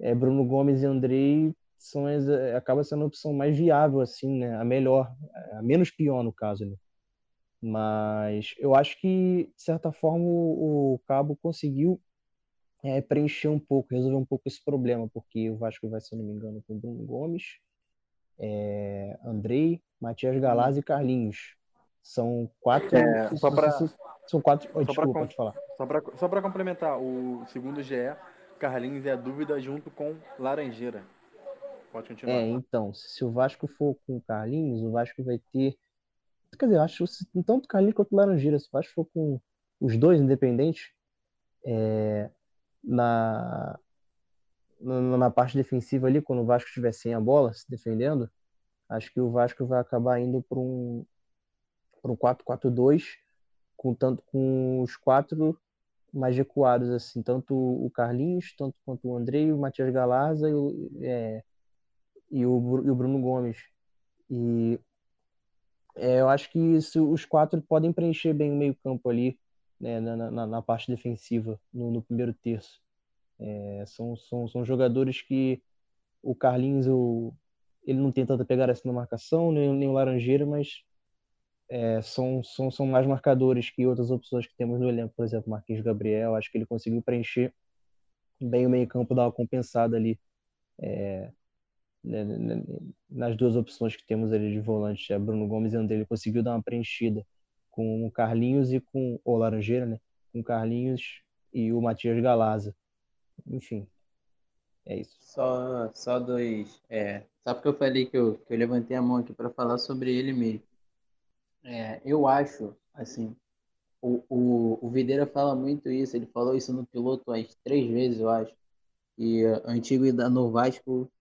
é, Bruno Gomes e Andrei são as, acaba sendo a opção mais viável, assim, né? A melhor, a menos pior no caso, né? Mas eu acho que, de certa forma, o, o Cabo conseguiu é, preencher um pouco, resolver um pouco esse problema, porque o Vasco vai, se não me engano, com Bruno Gomes, é, Andrei, Matias Galaz e Carlinhos. São quatro. É, só para são quatro. Oh, só desculpa, pode falar. Só para complementar, o segundo GE, Carlinhos é a dúvida junto com Laranjeira. Pode continuar. É, então, se o Vasco for com o Carlinhos, o Vasco vai ter. Quer dizer, eu acho que tanto o Carlinhos quanto o Laranjeira, se o Vasco for com os dois independentes, é, na, na, na parte defensiva ali, quando o Vasco estiver sem a bola, se defendendo, acho que o Vasco vai acabar indo para um, um 4-4-2 com tanto com os quatro mais recuados assim tanto o Carlinhos tanto quanto o Andrei o Matias Galarza e o, é, e o, e o Bruno Gomes. E é, eu acho que isso, os quatro podem preencher bem o meio campo ali né, na, na, na, parte defensiva no, no primeiro terço. É, são, são, são jogadores que o Carlinhos o, ele não tem tanta pegar assim na marcação nem, nem o Laranjeira mas é, são, são, são mais marcadores que outras opções que temos no elenco, por exemplo, Marquinhos Gabriel. Acho que ele conseguiu preencher bem o meio-campo, dar uma compensada ali é, né, né, né, nas duas opções que temos ali de volante, é Bruno Gomes e André. Ele conseguiu dar uma preenchida com o Carlinhos e com o Laranjeira, né? Com o Carlinhos e o Matias Galaza. Enfim, é isso. Só, só dois. É, só porque eu falei que eu, que eu levantei a mão aqui para falar sobre ele mesmo. É, eu acho, assim, o, o, o Videira fala muito isso, ele falou isso no piloto umas três vezes, eu acho. E antiguidade no Vasco,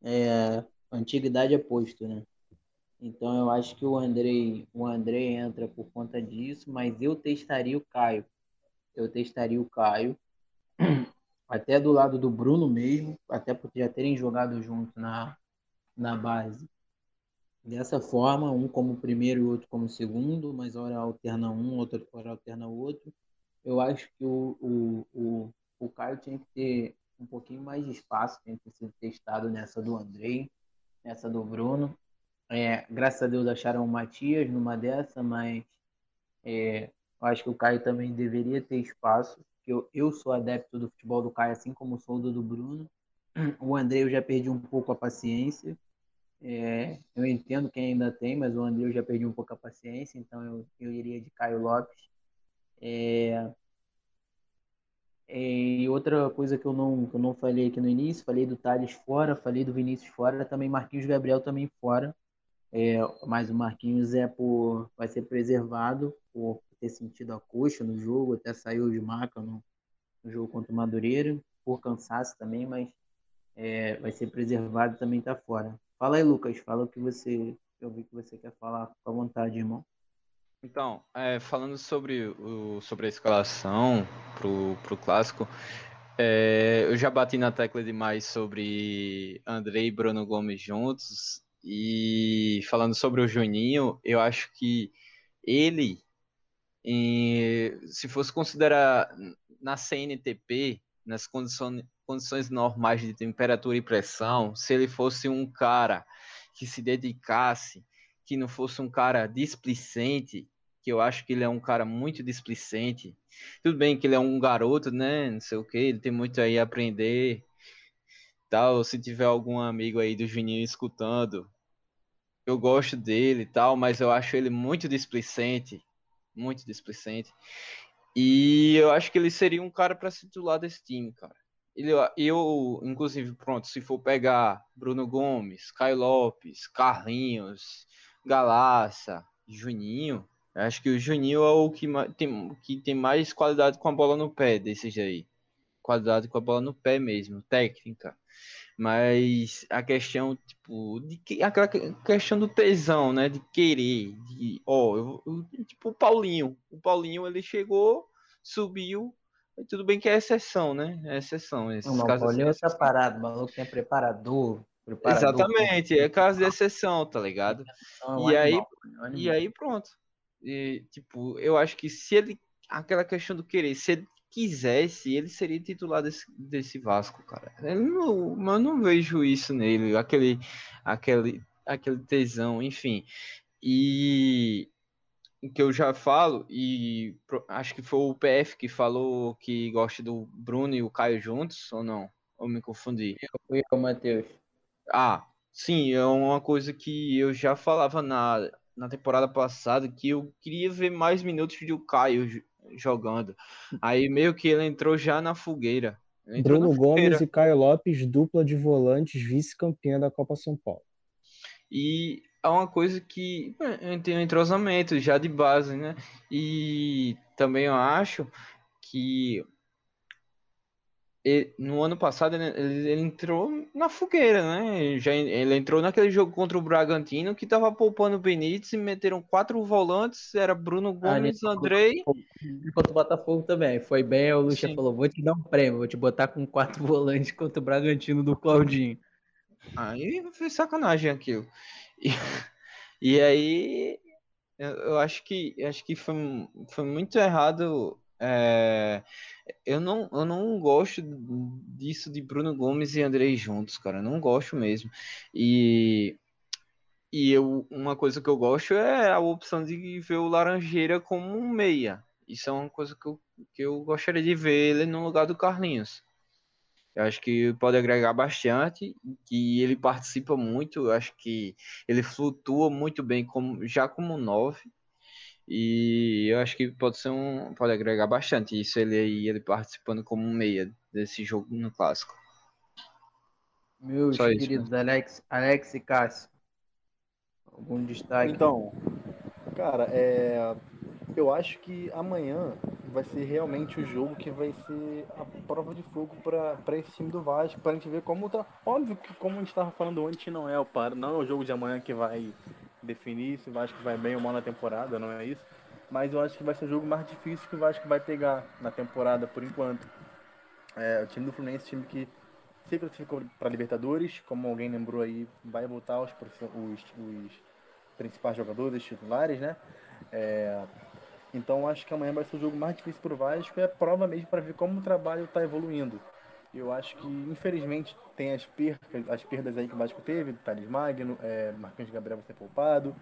é, antiguidade é posto, né? Então eu acho que o Andrei, o Andrei entra por conta disso, mas eu testaria o Caio. Eu testaria o Caio, até do lado do Bruno mesmo, até porque já terem jogado junto na, na base dessa forma, um como primeiro e outro como segundo, mas hora alterna um, outra hora alterna outro. Eu acho que o, o, o, o Caio tinha que ter um pouquinho mais de espaço, tinha que ser testado nessa do Andrei, nessa do Bruno. É, graças a Deus acharam o Matias numa dessa, mas é, eu acho que o Caio também deveria ter espaço. Eu, eu sou adepto do futebol do Caio, assim como sou do do Bruno. O André eu já perdi um pouco a paciência. É, eu entendo quem ainda tem, mas o André eu já perdi um pouco a paciência, então eu, eu iria de Caio Lopes. É, é e outra coisa que eu, não, que eu não falei aqui no início, falei do Thales fora, falei do Vinícius fora, também Marquinhos Gabriel também fora. É, mas o Marquinhos é por, vai ser preservado por ter sentido a coxa no jogo, até saiu de maca no, no jogo contra o Madureira, por cansaço também, mas é, vai ser preservado também está fora. Fala aí, Lucas, fala o que você. Eu vi que você quer falar com a vontade, irmão. Então, é, falando sobre, o, sobre a escalação pro, pro clássico, é, eu já bati na tecla demais sobre André e Bruno Gomes juntos. E falando sobre o Juninho, eu acho que ele, em, se fosse considerar na CNTP, nas condições, condições normais de temperatura e pressão, se ele fosse um cara que se dedicasse, que não fosse um cara displicente, que eu acho que ele é um cara muito displicente. Tudo bem que ele é um garoto, né? Não sei o que, ele tem muito aí a aprender. Tal, se tiver algum amigo aí do Juninho escutando, eu gosto dele e tal, mas eu acho ele muito displicente, muito displicente. E eu acho que ele seria um cara para se titular desse time, cara. Eu, inclusive, pronto, se for pegar Bruno Gomes, Caio Lopes, Carlinhos, Galaça, Juninho, acho que o Juninho é o que tem, que tem mais qualidade com a bola no pé desses aí. Qualidade com a bola no pé mesmo, técnica. Mas a questão, tipo, de que, aquela questão do tesão, né? De querer, de, ó, eu, eu, tipo o Paulinho. O Paulinho ele chegou, subiu, tudo bem que é exceção, né? É exceção. Esses não, o Paulinho assim, é separado, o maluco tem preparador, preparador. Exatamente, é caso de exceção, tá ligado? É e aí, é e aí pronto. E, tipo, eu acho que se ele aquela questão do querer, se ele quisesse, ele seria titular desse, desse Vasco, cara. Eu não, eu não vejo isso nele, aquele, aquele, aquele tesão, enfim. E que eu já falo, e acho que foi o PF que falou que gosta do Bruno e o Caio juntos, ou não? Ou me confundi? Eu, eu Matheus. Ah, sim, é uma coisa que eu já falava na, na temporada passada, que eu queria ver mais minutos do Caio jogando. Aí meio que ele entrou já na fogueira. Bruno na fogueira. Gomes e Caio Lopes, dupla de volantes, vice-campeã da Copa São Paulo. E é uma coisa que tem um entrosamento já de base, né? E também eu acho que ele, no ano passado ele, ele, entrou na fogueira, né? Já, ele entrou naquele jogo contra o Bragantino que tava poupando o Benítez e meteram quatro volantes, era Bruno Gomes, ah, Andrei. Contra o Botafogo também. Foi bem, o Lucha falou: vou te dar um prêmio, vou te botar com quatro volantes contra o Bragantino do Claudinho. Aí foi sacanagem aquilo. E, aí eu, eu acho que acho que foi, foi muito errado é, eu, não, eu não gosto disso de Bruno Gomes e Andrei juntos, cara. Eu não gosto mesmo. E, e eu, uma coisa que eu gosto é a opção de ver o Laranjeira como um meia. Isso é uma coisa que eu, que eu gostaria de ver ele no lugar do Carlinhos. Eu acho que pode agregar bastante, que ele participa muito, eu acho que ele flutua muito bem como, já como nove. E eu acho que pode ser um. pode agregar bastante isso ele aí, ele participando como meia desse jogo no clássico. Meus Só queridos isso, né? Alex, Alex e Cássio. Algum destaque? Então, cara, é, eu acho que amanhã vai ser realmente o jogo que vai ser a prova de fogo para esse time do Vasco, para a gente ver como tá. Óbvio que, como a gente estava falando antes, não é o par, não é o jogo de amanhã que vai definir se o Vasco vai bem ou mal na temporada, não é isso. Mas eu acho que vai ser o jogo mais difícil que o Vasco vai pegar na temporada por enquanto. É, o time do Fluminense, time que se classificou para Libertadores, como alguém lembrou aí, vai voltar os, os, os principais jogadores titulares, né? É, então acho que amanhã vai ser o jogo mais difícil para o Vasco. É prova mesmo para ver como o trabalho está evoluindo. Eu acho que, infelizmente, tem as perdas, as perdas aí que o Vasco teve, Thales Magno, é, Marquinhos Gabriel vai ser poupado.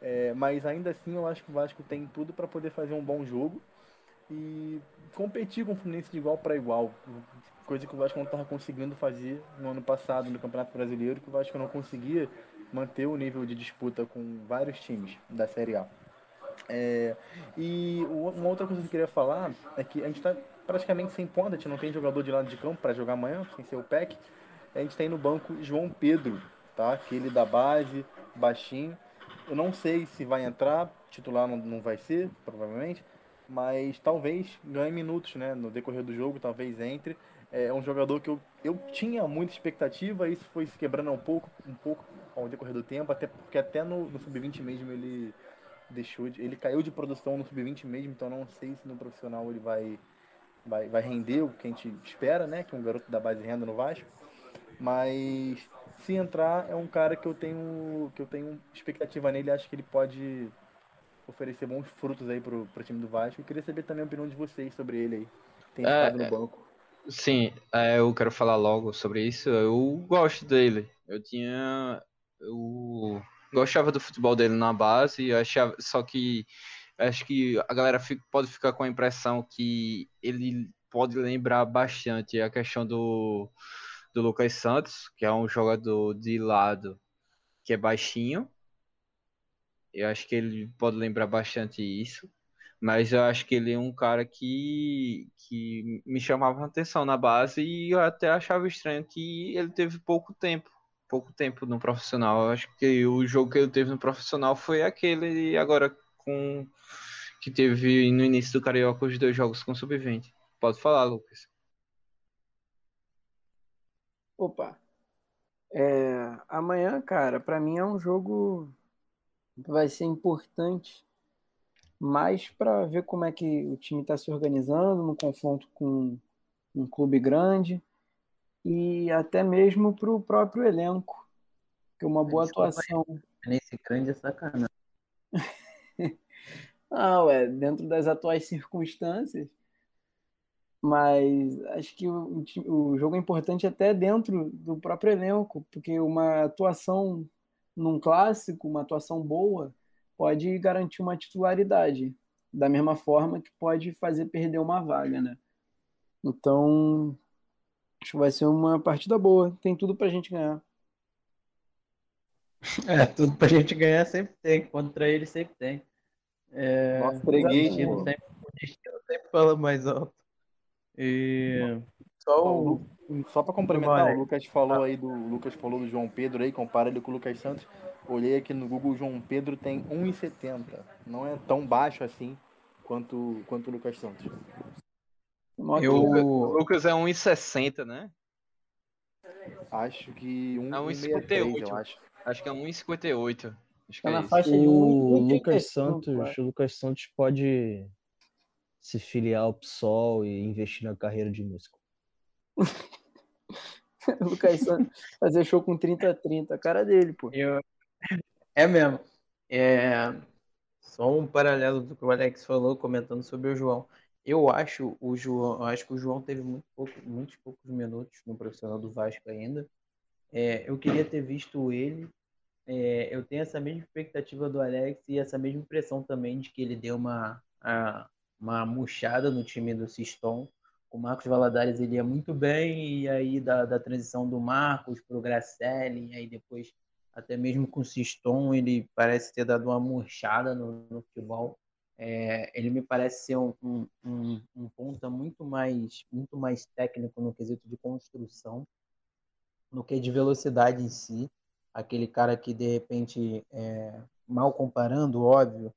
É, mas ainda assim eu acho que o Vasco tem tudo para poder fazer um bom jogo e competir com o Fluminense de igual para igual. Coisa que o Vasco não estava conseguindo fazer no ano passado no Campeonato Brasileiro, que o Vasco não conseguia manter o nível de disputa com vários times da Série A. É, e uma outra coisa que eu queria falar é que a gente está praticamente sem ponta, a gente não tem jogador de lado de campo para jogar amanhã, sem ser o PEC. A gente tem no banco João Pedro, tá? Aquele da base, baixinho. Eu não sei se vai entrar, titular não, não vai ser, provavelmente, mas talvez ganhe minutos, né? No decorrer do jogo, talvez entre. É um jogador que eu, eu tinha muita expectativa, isso foi se quebrando um pouco, um pouco ao decorrer do tempo, até porque até no, no sub-20 mesmo ele deixou de, ele caiu de produção no sub-20 mesmo, então não sei se no profissional ele vai, vai, vai render o que a gente espera, né? Que um garoto da base renda no Vasco. Mas se entrar, é um cara que eu tenho que eu tenho expectativa nele, acho que ele pode oferecer bons frutos aí pro, pro time do Vasco. Eu queria saber também a opinião de vocês sobre ele aí. Tem É, no é. banco. Sim, é, eu quero falar logo sobre isso. Eu gosto dele. Eu tinha. Eu gostava do futebol dele na base, achava, só que acho que a galera fica- pode ficar com a impressão que ele pode lembrar bastante a questão do, do Lucas Santos, que é um jogador de lado que é baixinho. Eu acho que ele pode lembrar bastante isso. Mas eu acho que ele é um cara que, que me chamava atenção na base e eu até achava estranho que ele teve pouco tempo, pouco tempo no profissional. Eu acho que o jogo que ele teve no profissional foi aquele agora com que teve no início do Carioca os dois jogos com sub-20. Pode falar, Lucas. Opa. É, amanhã, cara, pra mim é um jogo que vai ser importante, mais pra ver como é que o time tá se organizando no confronto com um clube grande e até mesmo pro próprio elenco, que uma boa atuação. Nesse grande é sacanagem. Ah, ué, dentro das atuais circunstâncias. Mas acho que o, o o jogo é importante até dentro do próprio elenco, porque uma atuação num clássico, uma atuação boa, pode garantir uma titularidade, da mesma forma que pode fazer perder uma vaga, né? Então, acho que vai ser uma partida boa, tem tudo pra gente ganhar. É, tudo pra gente ganhar sempre tem. Contra ele sempre tem. É, pô. sempre, o destino sempre fala mais alto. E só o Só para complementar, o Lucas falou aí do o Lucas falou do João Pedro aí, compara ele com o Lucas Santos. Olhei aqui no Google, o João Pedro tem 1,70. Não é tão baixo assim quanto quanto o Lucas Santos. Eu-. O Lucas é 1,60, né? Acho que um, É 1,63, 1,58. eu acho. Acho que é 1,58. Acho que Tá é na isso. faixa de O 1,85, Lucas Santos, o Lucas Santos pode se filiar ao PSOL e investir na carreira de músico. O Lucas Santos fazer show com 30-30, a cara dele, pô. Eu... É mesmo. É... Só um paralelo do que o Alex falou, comentando sobre o João. Eu acho o João, acho que o João teve muito pouco, muitos poucos minutos no profissional do Vasco ainda. É, eu queria ter visto ele. É, eu tenho essa mesma expectativa do Alex e essa mesma impressão também de que ele deu uma, a- uma murchada no time do Siston. O Marcos Valadares ele ia muito bem, e aí da, da transição do Marcos para o Gracelli, e aí depois até mesmo com o Siston, ele parece ter dado uma murchada no, no futebol. É, ele me parece ser um, um, um, um ponta muito mais, muito mais técnico no quesito de construção no que de velocidade em si. Aquele cara que, de repente, é, mal comparando, óbvio,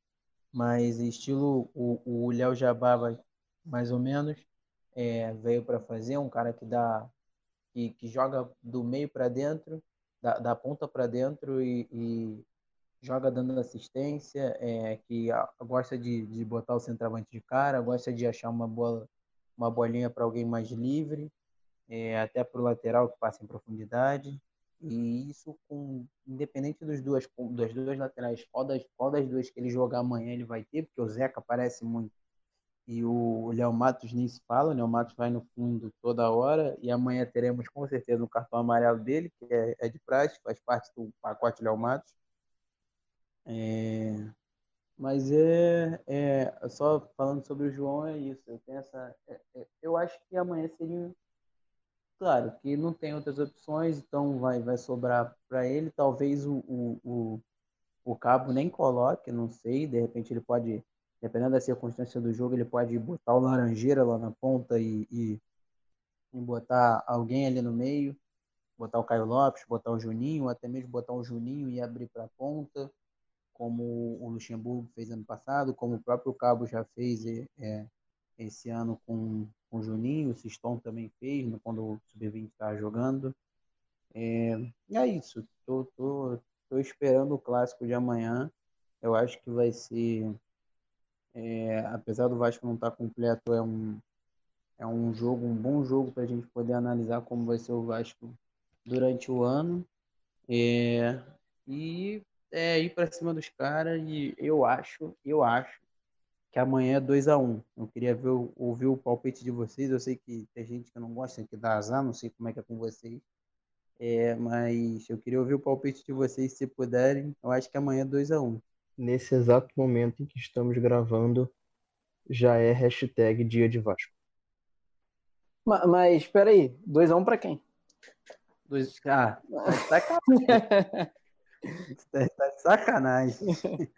mas estilo o o Léo Jabá, vai- mais ou menos, é, veio para fazer, um cara que dá que, que joga do meio para dentro, da, da ponta para dentro e, e joga dando assistência, é, que a- gosta de, de botar o centroavante de cara, gosta de achar uma bola, uma bolinha para alguém mais livre, é, até para o lateral que passa em profundidade. E isso com independente dos duas das duas laterais, qual das, qual das duas que ele jogar amanhã ele vai ter, porque o Zeca aparece muito e o Léo Matos nem se fala, o Léo Matos vai no fundo toda hora, e amanhã teremos com certeza um cartão amarelo dele, que é, é de praxe, faz parte do pacote Léo Matos. É, mas é, é só falando sobre o João, é isso. Eu tenho essa. é- é- eu acho que amanhã seria. Claro, que não tem outras opções, então vai, vai sobrar para ele. Talvez o, o, o, o Cabo nem coloque, não sei. De repente ele pode dependendo da circunstância do jogo, ele pode botar o Laranjeira lá na ponta e, e, e botar alguém ali no meio, botar o Caio Lopes, botar o Juninho, até mesmo botar o Juninho e abrir para a ponta, como o Luxemburgo fez ano passado, como o próprio Cabo já fez é, esse ano com, com o Juninho, o Siston também fez, né, quando o Sub-20 estava jogando. É, é isso, tô, tô, tô esperando o clássico de amanhã Eu acho que vai ser, é, apesar do Vasco não estar completo, é um, é um jogo, um bom jogo para a gente poder analisar como vai ser o Vasco durante o ano. É, e é, ir para cima dos caras e eu acho, eu acho que amanhã é 2 a 1 um. Eu queria ver, ouvir o palpite de vocês. Eu sei que tem gente que não gosta, que dá azar, não sei como é que é com vocês. É, mas eu queria ouvir o palpite de vocês, se puderem. Eu acho que amanhã é 2 a 1 um. Nesse exato momento em que estamos gravando, já é hashtag dia de Vasco. Mas, mas espera aí, 2x1 um para quem? Dois... Ah, tá. tá de sacanagem.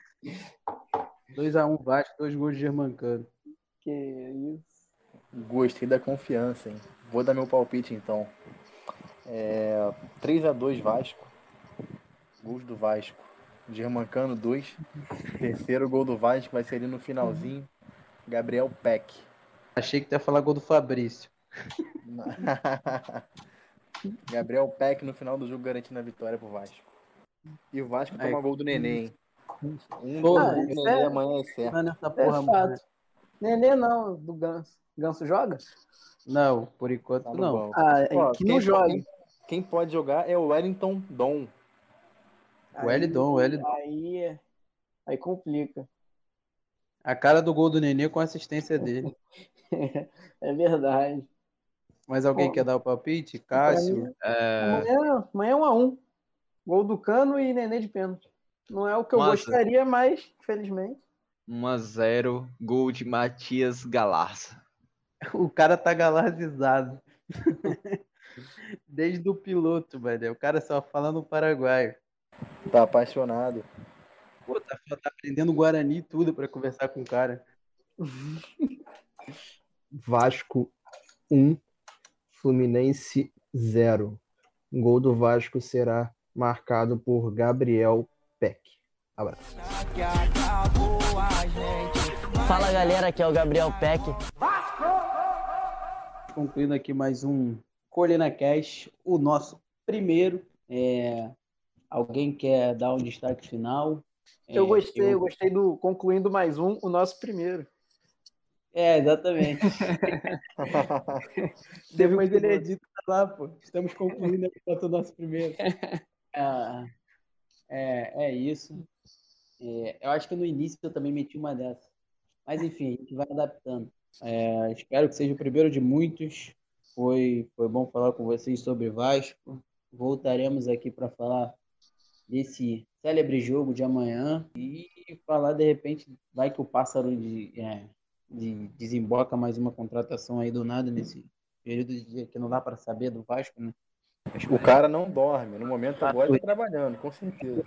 2x1 Vasco, dois gols de Germancano. Que isso. Gostei da confiança, hein? Vou dar meu palpite então. É, 3x2 Vasco. Gols do Vasco. Germancano 2. Terceiro gol do Vasco vai ser ali no finalzinho. Gabriel Peck. Achei que tu ia falar gol do Fabrício. Gabriel Peck no final do jogo garantindo a vitória pro Vasco. E o Vasco toma gol do Neném. Um Pô, gol do Neném é- amanhã é certo. Mano, essa É porra, mano. fato. Nenê não, do Ganso. Ganso joga? Não, por enquanto Tá não. banco. Ah, é que quem não joga. Quem, quem pode jogar é o Wellington Dom. O Elidon, o Elidon. Aí, aí complica. A cara do gol do Nenê com a assistência dele. é verdade. Mas alguém Pô, quer dar o palpite? Cássio? É, Amanhã, amanhã é um a um. Gol do Cano e Nenê de pênalti. Não é o que eu Massa. gostaria, mas, infelizmente. 1x0, gol de Matias Galarza. O cara tá galarzizado. Desde o piloto, velho. O cara só falando paraguaio. Tá apaixonado. Pô, tá, tá aprendendo Guarani e tudo pra conversar com o cara. Vasco 1, Fluminense 0. O gol do Vasco será marcado por Gabriel Peck. Abraço. Fala galera, aqui é o Gabriel Peck. Concluindo aqui mais um Colina Cash, o nosso primeiro. É, Alguém quer dar um destaque final? Eu É, gostei, eu gostei do concluindo mais um, o nosso primeiro. É, exatamente. Depois ele edita lá, pô. Estamos concluindo o nosso primeiro. Ah, é, é isso. É, eu acho que no início eu também meti uma dessas. Mas enfim, a gente vai adaptando. É, espero que seja o primeiro de muitos. Foi, foi bom falar com vocês sobre Vasco. Voltaremos aqui para falar desse célebre jogo de amanhã e falar de repente vai que o pássaro de, é, de desemboca mais uma contratação aí do nada nesse período de dia que não dá para saber do Vasco, né? O cara não dorme. No momento agora tá trabalhando, com certeza.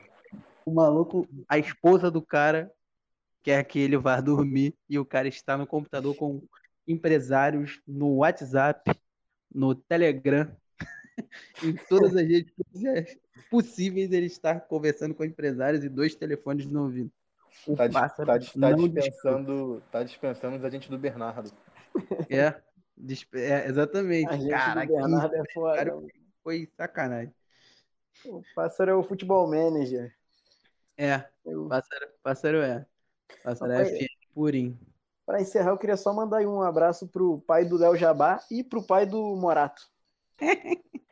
o maluco, a esposa do cara quer que ele vá dormir e o cara está no computador com empresários no WhatsApp, no Telegram, em todas as redes sociais possíveis ele está conversando com empresários e dois telefones no ouvido. O Tá, tá tá não dispensando, tá dispensando os agentes do Bernardo. É, é, exatamente. A gente Cara, do Bernardo é que cara foi sacanagem. O pássaro é o futebol manager. É, Eu- pássaro, pássaro é. Pássaro é Rapaz, FM purinho. Para encerrar, eu queria só mandar um abraço pro pai do Léo Jabá e pro pai do Morato.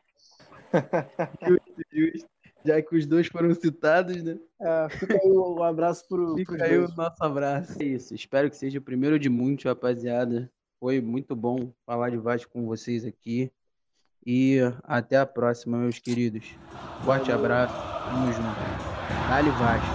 Justo. Já que os dois foram citados, né? É, fica aí um abraço pro, Fica aí o nosso abraço. É isso. Espero que seja o primeiro de muitos, rapaziada. Foi muito bom falar de Vasco com vocês aqui. E até a próxima, meus queridos. Forte abraço. Tamo junto. Dale Vasco.